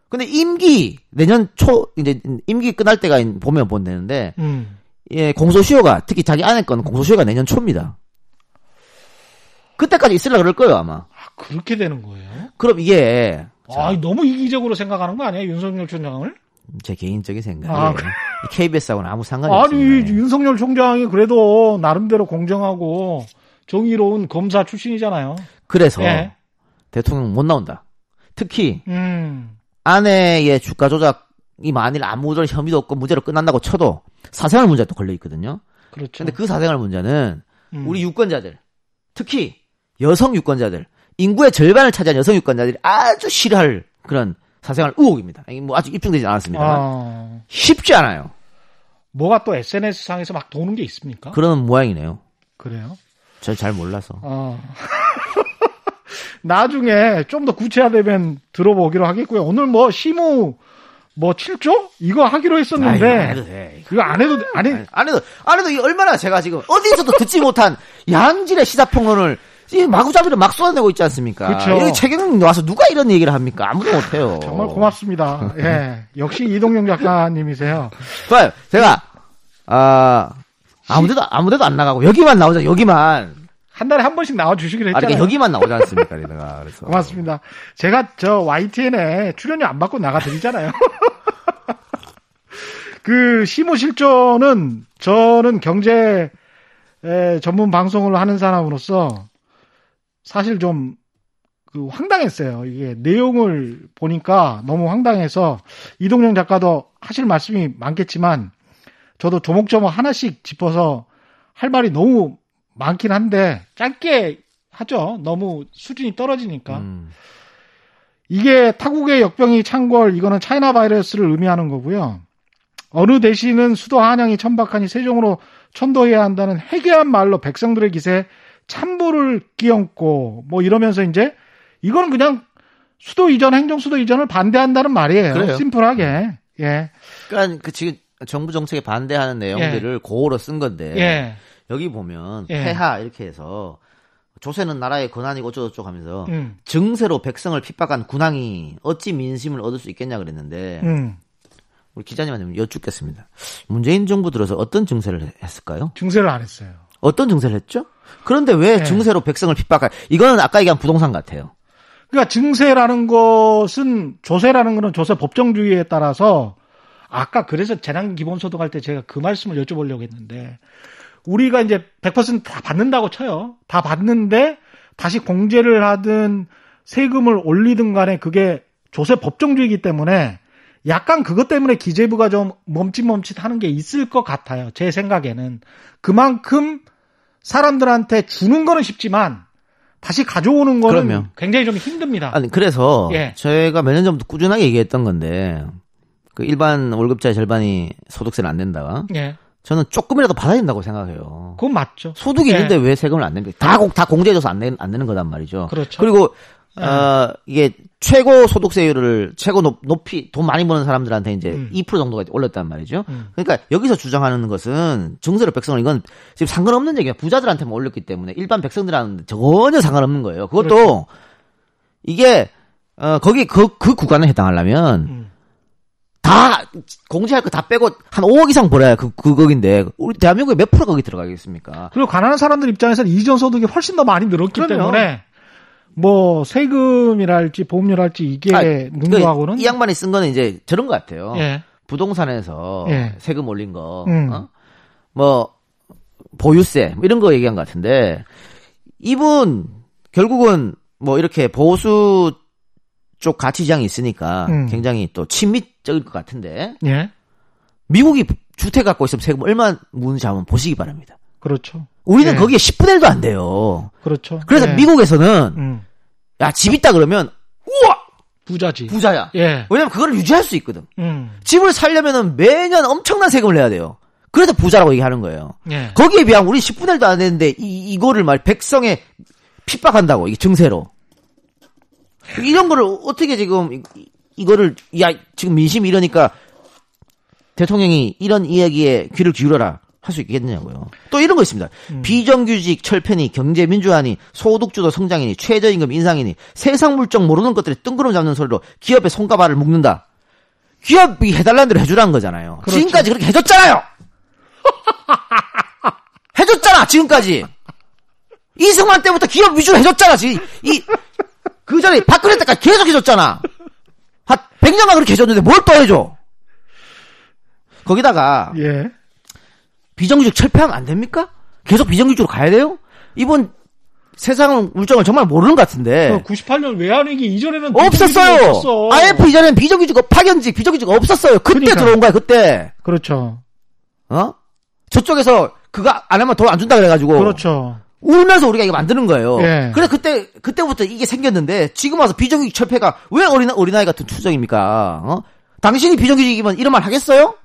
근데 임기 내년 초 이제 임기 끝날 때가 인- 보면 보면 되는데 음. 예 공소시효가 특히 자기 아내 건 공소시효가 내년 초입니다. 그때까지 있으려 그럴 거예요 아마. 아, 그렇게 되는 거예요? 그럼 이게 자, 아, 너무 이기적으로 생각하는 거 아니에요? 윤석열 총장을? 제 개인적인 생각에 아, 그래. KBS하고는 아무 상관이 아니, 없습니다. 윤석열 총장이 그래도 나름대로 공정하고 정의로운 검사 출신이잖아요. 그래서 예. 대통령 못 나온다. 특히 음. 아내의 주가 조작이 만일 아무런 혐의도 없고 무죄로 끝난다고 쳐도 사생활 문제가 또 걸려 있거든요. 그렇죠. 근데 그 사생활 문제는 음. 우리 유권자들, 특히 여성 유권자들, 인구의 절반을 차지한 여성 유권자들이 아주 싫어할 그런 사생활 의혹입니다. 뭐 아직 입증되지 않았습니다만 아, 쉽지 않아요. 뭐가 또 SNS 상에서 막 도는 게 있습니까? 그런 모양이네요. 그래요? 저 잘 몰라서. 어. (laughs) 나중에 좀 더 구체화되면 들어보기로 하겠고요. 오늘 뭐 시무 뭐 7조 이거 하기로 했었는데 안 해도 돼. 이거 안 해도 아니 안 해도 안 해도 이게 얼마나 제가 지금 어디서도 듣지 못한 양질의 시사평론을 이 마구잡이로 막 쏟아내고 있지 않습니까? 여기 최경영 와서 누가 이런 얘기를 합니까? 아무도 못해요. 정말 고맙습니다. 예. 역시 이동영 작가님이세요. 좋아요. 제가 아 아무데도 아무데도 안 나가고 여기만 나오자 여기만 한 달에 한 번씩 나와 주시기로 아 했잖아요. 이렇게 여기만 나오지 않습니까? 내가 그래서 고맙습니다. 제가 저 YTN에 출연료 안 받고 나가드리잖아요. (laughs) 그 시무 실존은 저는 경제 에, 전문 방송을 하는 사람으로서 사실 좀 그 황당했어요. 이게 내용을 보니까 너무 황당해서 이동영 작가도 하실 말씀이 많겠지만 저도 조목조목 하나씩 짚어서 할 말이 너무 많긴 한데 짧게 하죠. 너무 수준이 떨어지니까. 음, 이게 타국의 역병이 창궐 이거는 차이나 바이러스를 의미하는 거고요. 어느 대신은 수도 한양이 천박하니 세종으로 천도해야 한다는 해괴한 말로 백성들의 기세 에 찬불을 끼얹고 뭐 이러면서 이제 이거는 그냥 수도 이전 행정 수도 이전을 반대한다는 말이에요. 그래요. 심플하게. 예. 그러니까 그 지금 정부 정책에 반대하는 내용들을 고어로 쓴 건데 예. 여기 보면 예. 폐하 이렇게 해서 조세는 나라의 권한이고 어쩌고저쩌고 하면서 음. 증세로 백성을 핍박한 군왕이 어찌 민심을 얻을 수 있겠냐 그랬는데 음. 우리 기자님한테 여쭙겠습니다. 문재인 정부 들어서 어떤 증세를 했을까요? 증세를 안 했어요. 어떤 증세를 했죠? 그런데 왜 네. 증세로 백성을 핍박할? 이거는 아까 얘기한 부동산 같아요. 그러니까 증세라는 것은 조세라는 것은 조세 법정주의에 따라서 아까 그래서 재난 기본소득 할 때 제가 그 말씀을 여쭤보려고 했는데 우리가 이제 100%다 받는다고 쳐요. 다 받는데 다시 공제를 하든 세금을 올리든 간에 그게 조세 법정주의이기 때문에 약간 그것 때문에 기재부가 좀 멈칫멈칫 하는 게 있을 것 같아요. 제 생각에는. 그만큼 사람들한테 주는 거는 쉽지만 다시 가져오는 거는 그럼요. 굉장히 좀 힘듭니다. 아니 그래서 예. 저희가 몇 년 전부터 꾸준하게 얘기했던 건데 그 일반 월급자의 절반이 소득세를 안 낸다. 예. 저는 조금이라도 받아야 된다고 생각해요. 그건 맞죠. 소득이 예. 있는데 왜 세금을 안 내는 다, 공- 다 공제해줘서 안, 내, 안 내는 거단 말이죠. 그렇죠. 그리고 예. 어, 이게 최고 소득세율을 최고 높, 높이 돈 많이 버는 사람들한테 이제 음. 2% 정도가 올렸단 말이죠. 음. 그러니까 여기서 주장하는 것은 정세로 백성을 이건 지금 상관없는 얘기야. 부자들한테만 올렸기 때문에 일반 백성들한테 전혀 상관없는 거예요. 그것도 그렇죠. 이게 어 거기 그 그 구간에 해당하려면 음. 다 공제할 거 다 빼고 한 5억 이상 벌어야 그 그거인데 우리 대한민국에 몇 프로 거기 들어가겠습니까? 그리고 가난한 사람들 입장에서는 이전 소득이 훨씬 더 많이 늘었기 그럼요. 때문에 뭐 세금이랄지 보험료랄지 이게 아, 능도하고는 그, 이 양반이 쓴 거는 이제 저런 것 같아요. 예. 부동산에서 예. 세금 올린 거, 음. 어? 뭐 보유세 뭐 이런 거 얘기한 것 같은데 이분 결국은 뭐 이렇게 보수 쪽 가치지향이 있으니까 음. 굉장히 또 친미적일 것 같은데 예. 미국이 주택 갖고 있으면 세금 얼마 무는지 한번 보시기 바랍니다. 그렇죠. 우리는 예. 거기에 10분의 1도 안 돼요. 그렇죠. 그래서 예. 미국에서는 음. 야 집 있다 그러면 우와 부자지. 부자야. 예. 왜냐면 그걸 유지할 수 있거든. 음. 집을 살려면은 매년 엄청난 세금을 내야 돼요. 그래서 부자라고 얘기하는 거예요. 예. 거기에 비하면 우리 10분의 1도 안 되는데 이, 이거를 말 백성에 핍박한다고 이게 증세로 이런 거를 어떻게 지금 이- 이거를 야 지금 민심이 이러니까 대통령이 이런 이야기에 귀를 기울여라 할 수 있겠느냐고요. 또 이런 거 있습니다. 비정규직 철폐니 경제 민주화니 소득주도 성장이니 최저임금 인상이니 세상 물정 모르는 것들이 뜬구름 잡는 소리로 기업의 손가발을 묶는다. 기업이 해달라는 대로 해주라는 거잖아요. 그렇죠. 지금까지 그렇게 해줬잖아요. (laughs) 해줬잖아 지금까지 이승만 때부터 기업 위주로 해줬잖아 지금 이 그 전에 박근혜 때까지 계속 해줬잖아 한 100년간 그렇게 해줬는데 뭘 또 해줘 거기다가 예. 비정규직 철폐하면 안 됩니까? 계속 비정규직으로 가야 돼요? 이번 세상 물정을 정말 모르는 것 같은데 98년 외환위기 이전에는 네. 없었어요. 없었어. IF 이전에는 비정규직, 파견직, 비정규직 없었어요. 그때 그러니까. 들어온 거야 그때. 그렇죠. 어? 저쪽에서 그거 안 하면 돈 안 준다 그래가지고 그렇죠. 울면서 우리가 이거 만드는 거예요. 예. 그래 그때 그때부터 이게 생겼는데 지금 와서 비정규직 철폐가 왜 어린 어린아이 같은 투정입니까? 어? 당신이 비정규직이면 이런 말 하겠어요?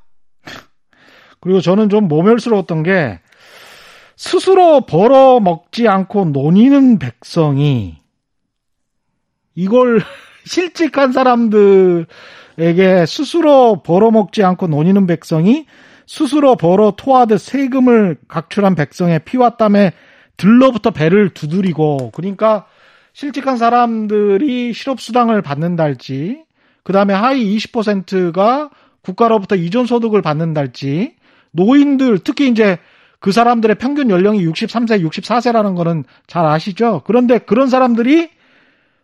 그리고 저는 좀 모멸스러웠던 게 스스로 벌어 먹지 않고 논의는 백성이 이걸 (laughs) 실직한 사람들에게 스스로 벌어먹지 않고 논의는 백성이 스스로 벌어 토하듯 세금을 각출한 백성의 피와 땀에 들러부터 배를 두드리고 그러니까 실직한 사람들이 실업수당을 받는달지 그 다음에 하위 20%가 국가로부터 이전 소득을 받는달지 노인들 특히 이제 그 사람들의 평균 연령이 63세, 64세라는 거는 잘 아시죠? 그런데 그런 사람들이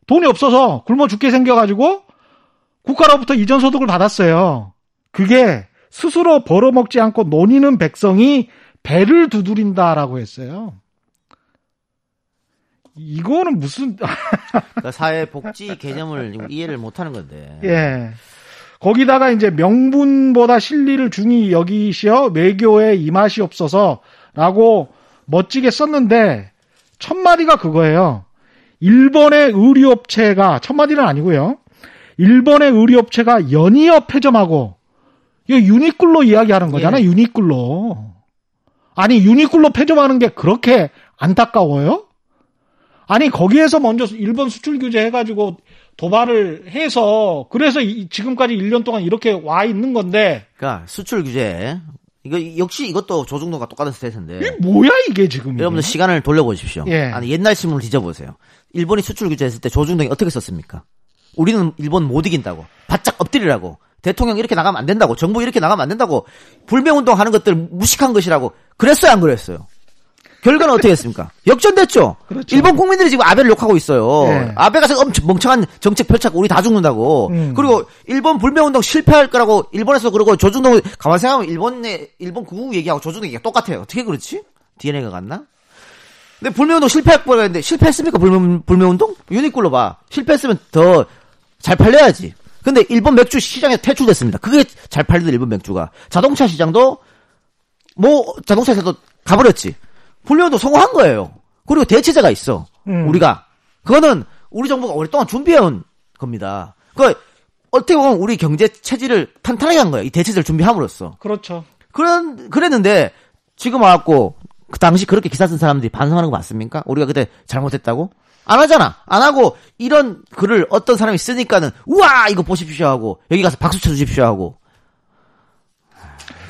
돈이 없어서 굶어 죽게 생겨가지고 국가로부터 이전 소득을 받았어요. 그게 스스로 벌어먹지 않고 논의는 백성이 배를 두드린다라고 했어요. 이거는 무슨 그러니까 사회복지 개념을 이해를 못하는 건데. 예. 거기다가 이제 명분보다 실리를 중히 여기시어 외교에 임하시 없어서라고 멋지게 썼는데 첫 마디가 그거예요. 일본의 의류업체가 첫 마디는 아니고요. 일본의 의류업체가 연이어 폐점하고 이거 유니클로 이야기하는 거잖아요. 예. 유니클로. 아니 유니클로 폐점하는 게 그렇게 안타까워요? 아니 거기에서 먼저 일본 수출 규제 해가지고 도발을 해서 그래서 이- 지금까지 1년 동안 이렇게 와 있는 건데 그러니까 수출 규제 이거 역시 이것도 조중도가 똑같은 스테이트인데. 이게 뭐야 이게 지금? 여러분들 시간을 돌려보십시오. 예. 아니 옛날 신문을 뒤져보세요. 일본이 수출 규제했을 때 조중동이 어떻게 썼습니까? 우리는 일본 못 이긴다고 바짝 엎드리라고 대통령 이렇게 나가면 안 된다고 정부 이렇게 나가면 안 된다고 불매운동 하는 것들 무식한 것이라고 그랬어요 안 그랬어요? 결과는 어떻게 했습니까? 역전됐죠. 그렇죠. 일본 국민들이 지금 아베를 욕하고 있어요. 예. 아베가 엄청 멍청한 정책 펼쳤고 우리 다 죽는다고. 음. 그리고 일본 불매운동 실패할 거라고 일본에서 그러고 조중동 가만 생각하면 일본의 일본 구국 얘기하고 조중동 얘기가 똑같아요. 어떻게 그렇지? DNA가 같나? 근데 불매운동 실패할 뻔 했는데 실패했습니까? 불매, 불매운동? 유니클로 봐. 실패했으면 더 잘 팔려야지. 근데 일본 맥주 시장에 퇴출됐습니다. 그게 잘 팔리던 일본 맥주가. 자동차 시장도 뭐 자동차 회사도 가버렸지. 불매운동 성공한 거예요. 그리고 대체제가 있어. 음. 우리가. 그거는 우리 정부가 오랫동안 준비해온 겁니다. 그 어떻게 보면 우리 경제 체질을 탄탄하게 한 거예요. 이 대체제를 준비함으로써. 그렇죠. 그런 그랬는데 지금 와갖고 그 당시 그렇게 기사 쓴 사람들이 반성하는 거 맞습니까? 우리가 그때 잘못했다고? 안 하잖아. 안 하고 이런 글을 어떤 사람이 쓰니까는 우와 이거 보십시오 하고 여기 가서 박수 쳐주십시오 하고.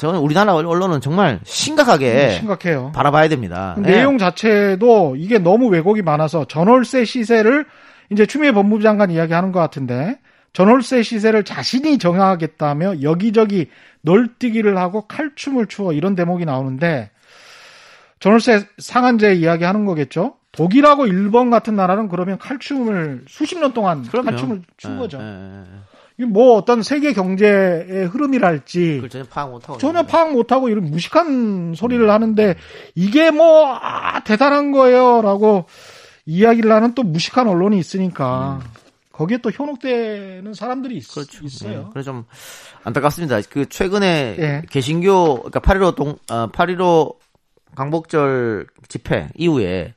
저는 우리나라 언론은 정말 심각하게 심각해요. 바라봐야 됩니다. 예. 내용 자체도 이게 너무 왜곡이 많아서 전월세 시세를 이제 추미애 법무부 장관 이야기하는 것 같은데 전월세 시세를 자신이 정하겠다며 여기저기 널뛰기를 하고 칼춤을 추어 이런 대목이 나오는데 전월세 상한제 이야기하는 거겠죠. 독일하고 일본 같은 나라는 그러면 칼춤을 수십 년 동안 그럼요. 칼춤을 춘 예, 거죠. 예, 예. 이게 뭐 어떤 세계 경제의 흐름이랄지 그걸 전혀 파악 못하고 전혀. 파악 못하고 이런 무식한 소리를 하는데 이게 뭐 아, 대단한 거예요라고 이야기를 하는 또 무식한 언론이 있으니까 거기에 또 현혹되는 사람들이 있, 음. 그렇죠. 어요 예, 그래서 좀 안타깝습니다. 그 최근에 예. 개신교 그러니까 8.15 동, 어, 8.15 강복절 집회 이후에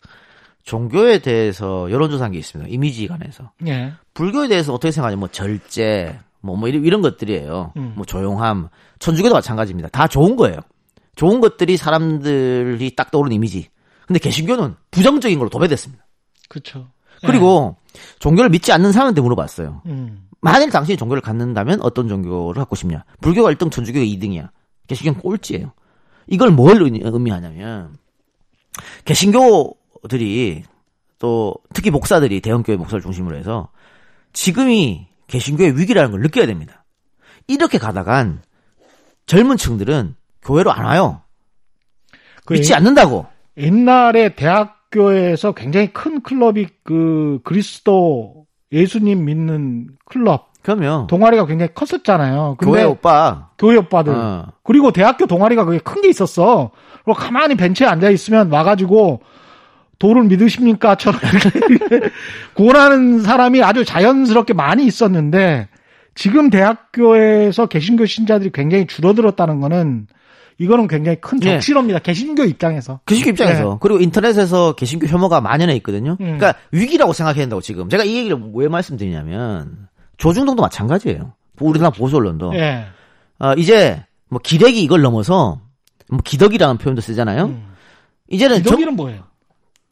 종교에 대해서 여론조사한 게 있습니다. 이미지 관해서. 예. 불교에 대해서 어떻게 생각하냐, 뭐 절제, 뭐, 뭐 이런, 이런 것들이에요. 음. 뭐 조용함. 천주교도 마찬가지입니다. 다 좋은 거예요. 좋은 것들이 사람들이 딱 떠오르는 이미지. 근데 개신교는 부정적인 걸로 도배됐습니다. 그렇죠. 그리고 종교를 믿지 않는 사람한테 물어봤어요. 음. 만일 당신이 종교를 갖는다면 어떤 종교를 갖고 싶냐? 불교가 1등, 천주교가 2등이야. 개신교는 꼴찌예요. 이걸 뭘 의미- 의미하냐면 개신교들이 또 특히 목사들이 대형교회 목사를 중심으로 해서 지금이 개신교의 위기라는 걸 느껴야 됩니다. 이렇게 가다간 젊은 층들은 교회로 안 와요. 그 믿지 않는다고. 옛날에 대학교에서 굉장히 큰 클럽이 그 그리스도 예수님 믿는 클럽 그러면 동아리가 굉장히 컸었잖아요. 교회 오빠 교회 오빠들 어. 그리고 대학교 동아리가 그게 큰 게 있었어. 그리고 가만히 벤치에 앉아 있으면 와가지고 도를 믿으십니까?처럼 이렇게 구원하는 사람이 아주 자연스럽게 많이 있었는데 지금 대학교에서 개신교 신자들이 굉장히 줄어들었다는 거는 이거는 굉장히 큰 예. 적실입니다. 개신교 입장에서. 개신교 입장에서 그리고 인터넷에서 개신교 혐오가 만연해 있거든요. 네. 음. 그러니까 위기라고 생각해야 된다고 지금 제가 이 얘기를 왜 말씀드리냐면 조중동도 마찬가지예요. 우리나라 보수 언론도 예. 어, 이제 뭐 기레기 이걸 넘어서 뭐 기덕이라는 표현도 쓰잖아요. 음. 이제는 정- 기독이는 뭐예요?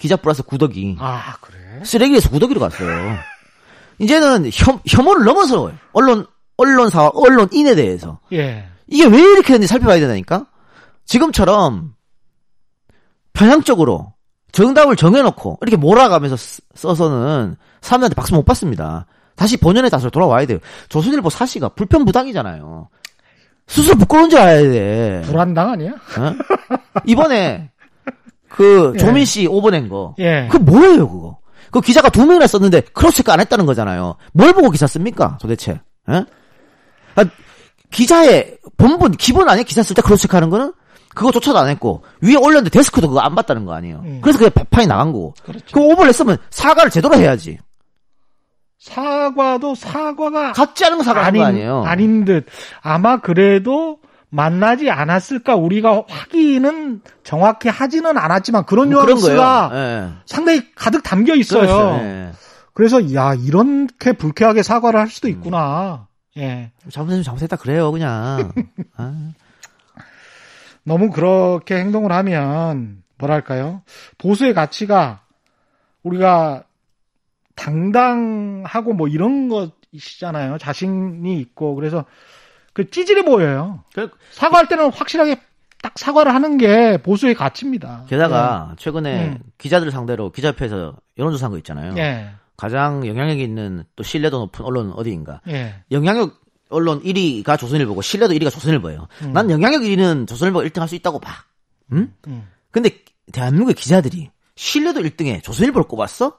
기자 플러스 구덕이 아 그래. 쓰레기에서 구덕이로 갔어요. 이제는 혐, 혐오를 넘어서 언론 언론사와 언론인에 대해서 예. 이게 왜 이렇게 됐는지 살펴봐야 된다니까? 지금처럼 편향적으로 정답을 정해놓고 이렇게 몰아가면서 쓰- 써서는 사람들한테 박수 못 받습니다. 다시 본연의 자세로 돌아와야 돼요. 조선일보 사시가 불편부당이잖아요. 스스로 부끄러운 줄 알아야 돼. 불한당 아니야? 어? 이번에 (laughs) 그 예. 조민 씨 오보낸 거. 예. 그 뭐예요 그거? 그 기자가 두 명이나 썼는데 cross check 안 했다는 거잖아요. 뭘 보고 기사 씁니까 도대체? 예? 아, 기자의 본분 기본 아니에요? 기사 쓸 때 cross check 하는 거는? 그거조차도 안 했고 위에 올렸는데 데스크도 그거 안 봤다는 거 아니에요. 음. 그래서 그게 판이 나간 거고. 그렇죠. 그 오보를 했으면 사과를 제대로 해야지. 사과도 사과가 같지 않은 거 사과하는 거 아니에요. 아닌 듯. 아마 그래도 만나지 않았을까 우리가 확인은 정확히 하지는 않았지만 그런 뭐. 뉘앙스가 예. 상당히 가득 담겨 있어요. 예. 그래서 야 이렇게 불쾌하게 사과를 할 수도 있구나. 예. 잘못했으면 잘못했다 그래요 그냥. (laughs) 아. 너무 그렇게 행동을 하면 뭐랄까요? 보수의 가치가 우리가 당당하고 뭐 이런 것이잖아요. 자신이 있고 그래서 그 찌질해 보여요. 그- 사과할 때는 확실하게 딱 사과를 하는 게 보수의 가치입니다. 게다가 최근에 음. 기자들 상대로 기자협회에서 여론조사한 거 있잖아요. 예. 가장 영향력 있는 또 신뢰도 높은 언론은 어디인가? 예. 영향력 언론 1위가 조선일보고 신뢰도 1위가 조선일보예요. 난 영향력 1위는 조선일보가 1등 할 수 있다고 봐. 응? 음. 근데 대한민국의 기자들이 신뢰도 1등에 조선일보를 꼽았어?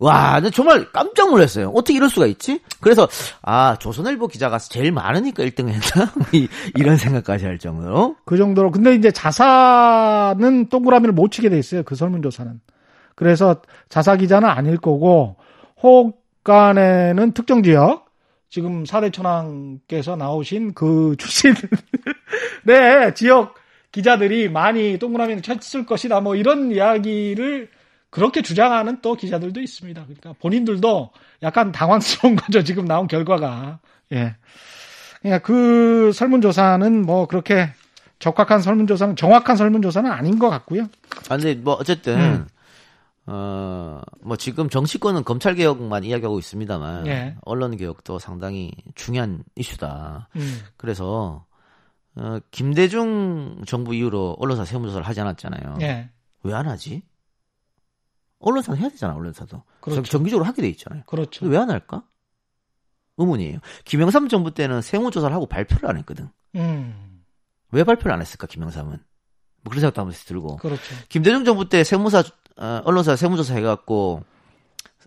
와, 나 정말 깜짝 놀랐어요. 어떻게 이럴 수가 있지? 그래서 아 조선일보 기자가 제일 많으니까 1등 했나? (laughs) 이- 이런 생각까지 할 정도로. 그 정도로. 근데 이제 자사는 동그라미를 못 치게 돼 있어요. 그 설문조사는. 그래서 자사 기자는 아닐 거고, 혹간에는 특정 지역, 지금 사대천왕께서 나오신 그 (laughs) 출신, 네, 지역 기자들이 많이 동그라미를 쳤을 것이다. 뭐 이런 이야기를 그렇게 주장하는 또 기자들도 있습니다. 그러니까 본인들도 약간 당황스러운 (laughs) 거죠. 지금 나온 결과가. 예. 그러니까 그 설문조사는 뭐 그렇게 적확한 설문조사는 정확한 설문조사는 아닌 것 같고요. 아, 근데 뭐 어쨌든 음. 어, 뭐 지금 정치권은 검찰 개혁만 이야기하고 있습니다만 예. 언론 개혁도 상당히 중요한 이슈다. 음. 그래서 어, 김대중 정부 이후로 언론사 세무조사를 하지 않았잖아요. 예. 왜안 하지? 언론사는 해야 되잖아, 언론사도. 그렇죠. 정- 정기적으로 하게 돼 있잖아요. 그렇죠. 왜 안 할까? 의문이에요. 김영삼 정부 때는 세무조사를 하고 발표를 안 했거든. 음. 왜 발표를 안 했을까, 김영삼은? 뭐 그런 생각도 한번 들고. 그렇죠. 김대중 정부 때 세무사, 어, 언론사 세무조사 해갖고,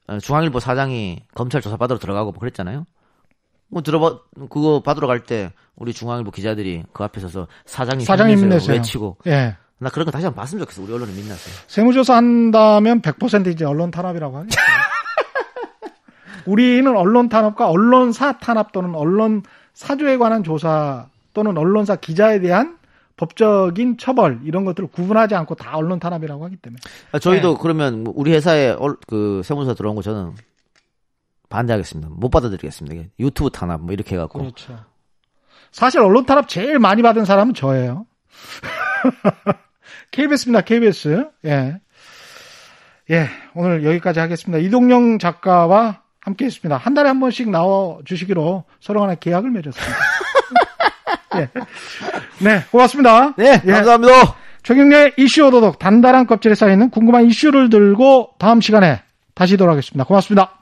어, 중앙일보 사장이 검찰 조사 받으러 들어가고 뭐 그랬잖아요. 뭐 들어봐, 그거 받으러 갈 때, 우리 중앙일보 기자들이 그 앞에 서서 사장님 사장님. 외치고. 예. 나 그런 거 다시 한번 봤으면 좋겠어. 우리 언론이 민낯에. 세무조사 한다면 100% 이제 언론 탄압이라고 하겠죠. 우리는 언론 탄압과 언론사 탄압 또는 언론 사주에 관한 조사 또는 언론사 기자에 대한 법적인 처벌 이런 것들을 구분하지 않고 다 언론 탄압이라고 하기 때문에 아, 저희도 네. 그러면 뭐 우리 회사에 얼- 그 세무조사 들어온 거 저는 반대하겠습니다. 못 받아들이겠습니다. 유튜브 탄압 뭐 이렇게 해갖고. 그렇죠. 사실 언론 탄압 제일 많이 받은 사람은 저예요. (laughs) KBS입니다. KBS. 예. 예, 오늘 여기까지 하겠습니다. 이동영 작가와 함께 했습니다. 한 달에 한 번씩 나와 주시기로 서로 간에 계약을 맺었습니다. (laughs) 예. 네, 고맙습니다. 네, 예. 감사합니다. 최경련의 이슈 오도독 단단한 껍질에 쌓여있는 궁금한 이슈를 들고 다음 시간에 다시 돌아오겠습니다. 고맙습니다.